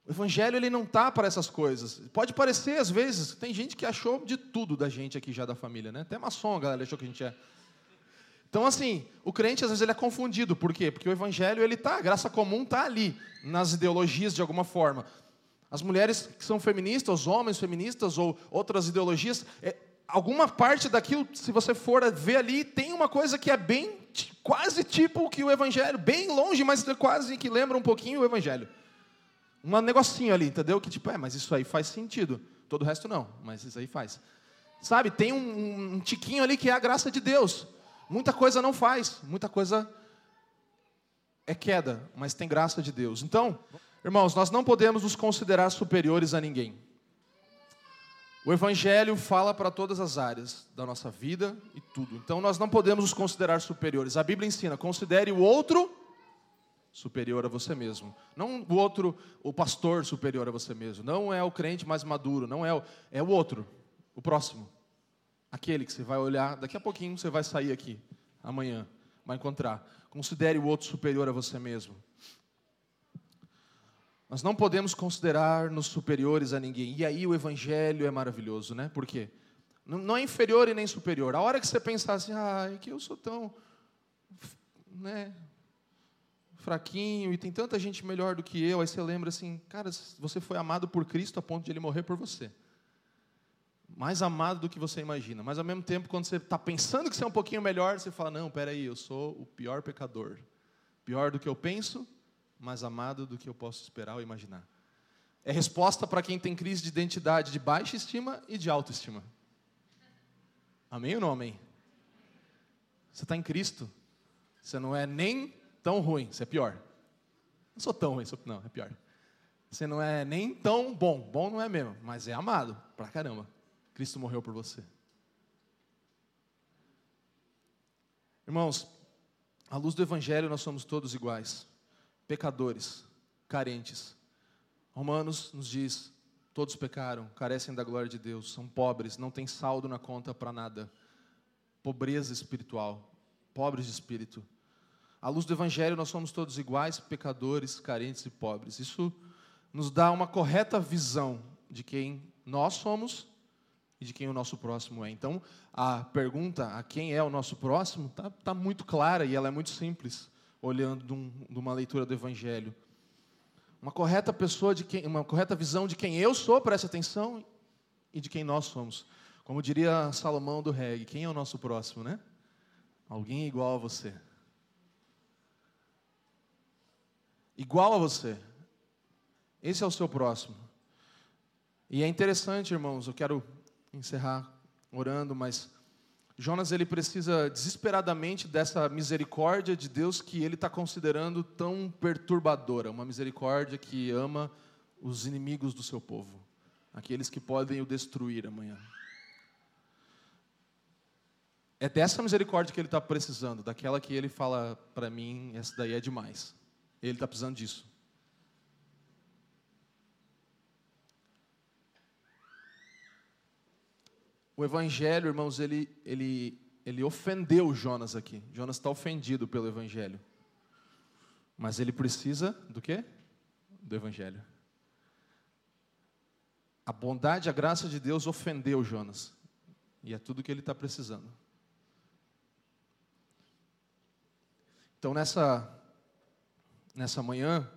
O evangelho ele não tá para essas coisas. Pode parecer às vezes, tem gente que achou de tudo da gente aqui já da família, né? Até maçom, galera achou que a gente é. Então assim, o crente às vezes ele é confundido, por quê? Porque o evangelho ele tá, a graça comum tá ali nas ideologias de alguma forma. As mulheres que são feministas, os homens feministas ou outras ideologias, é, alguma parte daquilo, se você for ver ali, tem uma coisa que é bem quase tipo que o evangelho, bem longe, mas quase que lembra um pouquinho o evangelho um negocinho ali, entendeu? Que tipo, é, mas isso aí faz sentido. Todo o resto não, mas isso aí faz. Sabe, tem um, um tiquinho ali que é a graça de Deus. Muita coisa não faz, muita coisa é queda, mas tem graça de Deus. Então, irmãos, nós não podemos nos considerar superiores a ninguém. O Evangelho fala para todas as áreas da nossa vida e tudo. Então, nós não podemos nos considerar superiores. A Bíblia ensina: considere o outro superior a você mesmo. Não o outro, o pastor superior a você mesmo. Não é o crente mais maduro. Não é o, é o outro, o próximo. Aquele que você vai olhar, daqui a pouquinho você vai sair aqui, amanhã, vai encontrar. Considere o outro superior a você mesmo. Nós não podemos considerar-nos superiores a ninguém. E aí o evangelho é maravilhoso, né? Por quê? Não é inferior e nem superior. A hora que você pensar assim, ah, é que eu sou tão. Né? Fraquinho e tem tanta gente melhor do que eu. Aí você lembra assim, cara, você foi amado por Cristo a ponto de ele morrer por você. Mais amado do que você imagina. Mas ao mesmo tempo, quando você está pensando que você é um pouquinho melhor, você fala: não, peraí, eu sou o pior pecador. Pior do que eu penso, mais amado do que eu posso esperar ou imaginar. É resposta para quem tem crise de identidade de baixa estima e de autoestima. Amém ou não amém? Você está em Cristo. Você não é nem tão ruim, você é pior. Não sou tão ruim, sou, não, é pior. Você não é nem tão bom, bom não é mesmo, mas é amado pra caramba. Cristo morreu por você. Irmãos, à luz do Evangelho nós somos todos iguais, pecadores, carentes. Romanos nos diz: todos pecaram, carecem da glória de Deus, são pobres, não têm saldo na conta para nada. Pobreza espiritual, pobres de espírito. À luz do Evangelho, nós somos todos iguais, pecadores, carentes e pobres. Isso nos dá uma correta visão de quem nós somos e de quem o nosso próximo é. Então, a pergunta a quem é o nosso próximo está tá muito clara e ela é muito simples, olhando de, um, de uma leitura do Evangelho. Uma correta pessoa de quem, uma correta visão de quem eu sou, preste atenção, e de quem nós somos. Como diria Salomão do reggae, quem é o nosso próximo, né? Alguém igual a você. Igual a você. Esse é o seu próximo. E é interessante, irmãos, eu quero encerrar orando, mas Jonas ele precisa desesperadamente dessa misericórdia de Deus que ele está considerando tão perturbadora, uma misericórdia que ama os inimigos do seu povo, aqueles que podem o destruir amanhã. É dessa misericórdia que ele está precisando, daquela que ele fala para mim, essa daí é demais. Ele está precisando disso. O Evangelho, irmãos, ele, ele, ele ofendeu Jonas aqui. Jonas está ofendido pelo Evangelho. Mas ele precisa do quê? Do Evangelho. A bondade, a graça de Deus ofendeu Jonas. E é tudo que ele está precisando. Então, nessa nessa manhã,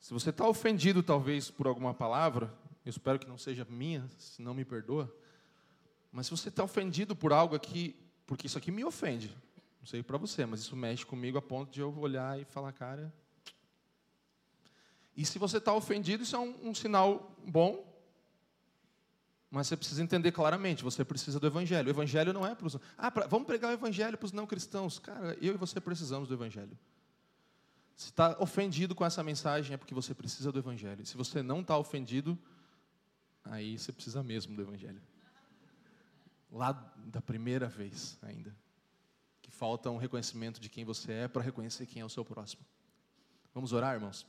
se você está ofendido talvez por alguma palavra, eu espero que não seja minha, se não me perdoa, mas se você está ofendido por algo aqui, porque isso aqui me ofende, não sei para você, mas isso mexe comigo a ponto de eu olhar e falar, cara. E se você está ofendido, isso é um, um sinal bom, mas você precisa entender claramente, você precisa do Evangelho. O Evangelho não é para os. Ah, pra, vamos pregar o Evangelho para os não cristãos. Cara, eu e você precisamos do Evangelho. Se está ofendido com essa mensagem é porque você precisa do Evangelho. Se você não está ofendido, aí você precisa mesmo do Evangelho. Lá da primeira vez ainda. Que falta um reconhecimento de quem você é para reconhecer quem é o seu próximo. Vamos orar, irmãos?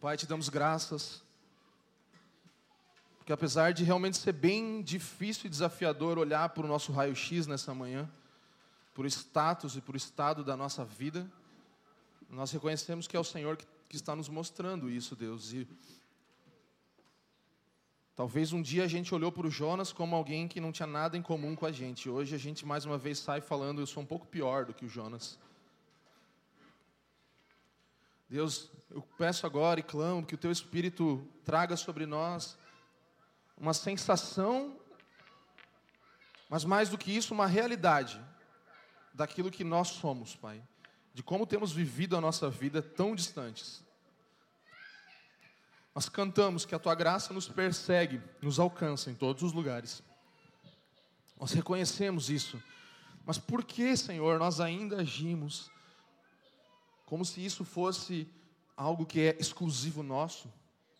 Pai, te damos graças. Porque apesar de realmente ser bem difícil e desafiador olhar para o nosso raio-x nessa manhã, por status e por estado da nossa vida, nós reconhecemos que é o Senhor que, que está nos mostrando isso, Deus. E talvez um dia a gente olhou para o Jonas como alguém que não tinha nada em comum com a gente. Hoje a gente mais uma vez sai falando, eu sou um pouco pior do que o Jonas. Deus, eu peço agora e clamo que o Teu Espírito traga sobre nós uma sensação, mas mais do que isso, uma realidade daquilo que nós somos, Pai. De como temos vivido a nossa vida tão distantes. Nós cantamos que a tua graça nos persegue, nos alcança em todos os lugares. Nós reconhecemos isso. Mas por que, Senhor, nós ainda agimos como se isso fosse algo que é exclusivo nosso?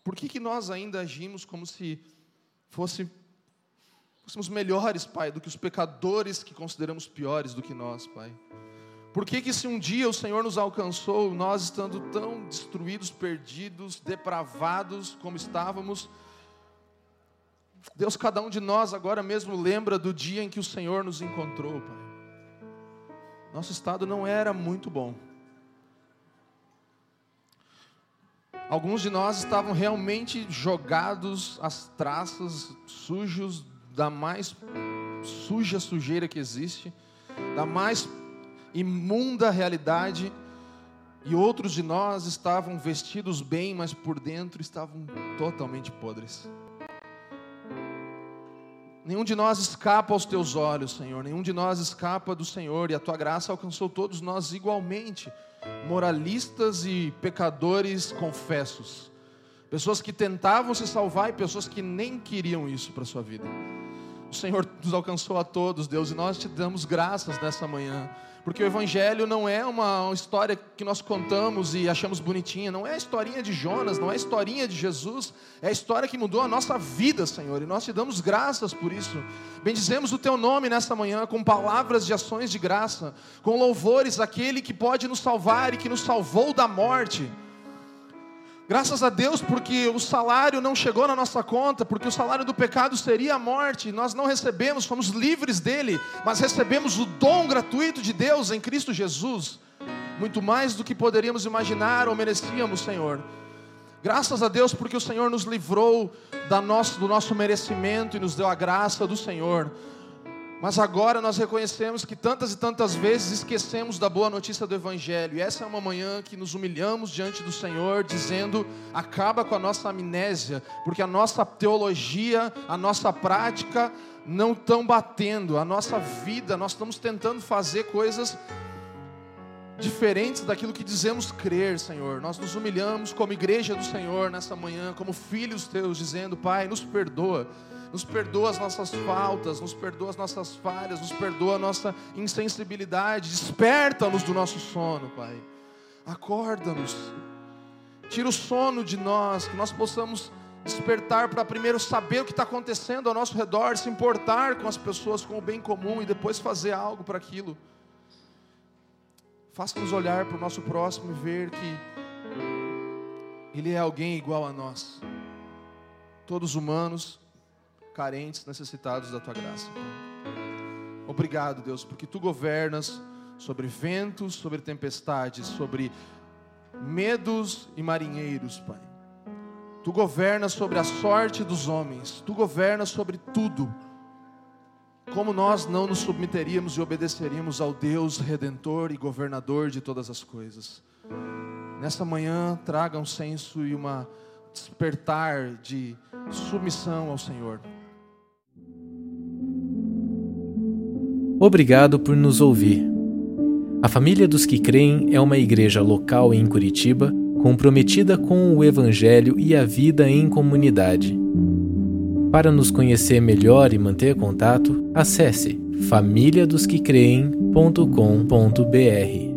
Por que, que nós ainda agimos como se fosse Fôssemos melhores, Pai, do que os pecadores que consideramos piores do que nós, Pai. Por que, que se um dia o Senhor nos alcançou, nós estando tão destruídos, perdidos, depravados como estávamos, Deus, cada um de nós agora mesmo lembra do dia em que o Senhor nos encontrou, Pai. Nosso estado não era muito bom. Alguns de nós estavam realmente jogados às traças, sujos da mais suja sujeira que existe, da mais imunda realidade e outros de nós estavam vestidos bem, mas por dentro estavam totalmente podres. Nenhum de nós escapa aos teus olhos, Senhor. Nenhum de nós escapa do Senhor. E a tua graça alcançou todos nós igualmente, moralistas e pecadores confessos. Pessoas que tentavam se salvar e pessoas que nem queriam isso para a sua vida. O Senhor nos alcançou a todos, Deus, e nós te damos graças nessa manhã. Porque o Evangelho não é uma história que nós contamos e achamos bonitinha, não é a historinha de Jonas, não é a historinha de Jesus, é a história que mudou a nossa vida, Senhor, e nós te damos graças por isso. Bendizemos o teu nome nessa manhã com palavras de ações de graça, com louvores àquele que pode nos salvar e que nos salvou da morte. Graças a Deus, porque o salário não chegou na nossa conta, porque o salário do pecado seria a morte, nós não recebemos, fomos livres dele, mas recebemos o dom gratuito de Deus em Cristo Jesus, muito mais do que poderíamos imaginar ou merecíamos, Senhor. Graças a Deus, porque o Senhor nos livrou da nosso, do nosso merecimento e nos deu a graça do Senhor. Mas agora nós reconhecemos que tantas e tantas vezes esquecemos da boa notícia do Evangelho. E essa é uma manhã que nos humilhamos diante do Senhor, dizendo: acaba com a nossa amnésia, porque a nossa teologia, a nossa prática não estão batendo, a nossa vida, nós estamos tentando fazer coisas diferentes daquilo que dizemos crer, Senhor. Nós nos humilhamos como igreja do Senhor nessa manhã, como filhos teus, dizendo: Pai, nos perdoa nos perdoa as nossas faltas, nos perdoa as nossas falhas, nos perdoa a nossa insensibilidade, desperta-nos do nosso sono, Pai. Acorda-nos, tira o sono de nós, que nós possamos despertar para primeiro saber o que está acontecendo ao nosso redor, se importar com as pessoas, com o bem comum e depois fazer algo para aquilo. Faça-nos olhar para o nosso próximo e ver que ele é alguém igual a nós, todos humanos, carentes, necessitados da tua graça. Obrigado, Deus, porque tu governas sobre ventos, sobre tempestades, sobre medos e marinheiros, Pai. Tu governas sobre a sorte dos homens, tu governas sobre tudo. Como nós não nos submeteríamos e obedeceríamos ao Deus redentor e governador de todas as coisas? Nessa manhã, traga um senso e uma despertar de submissão ao Senhor. Obrigado por nos ouvir. A Família dos que Creem é uma igreja local em Curitiba comprometida com o Evangelho e a vida em comunidade. Para nos conhecer melhor e manter contato, acesse famíliadosquecreem.com.br.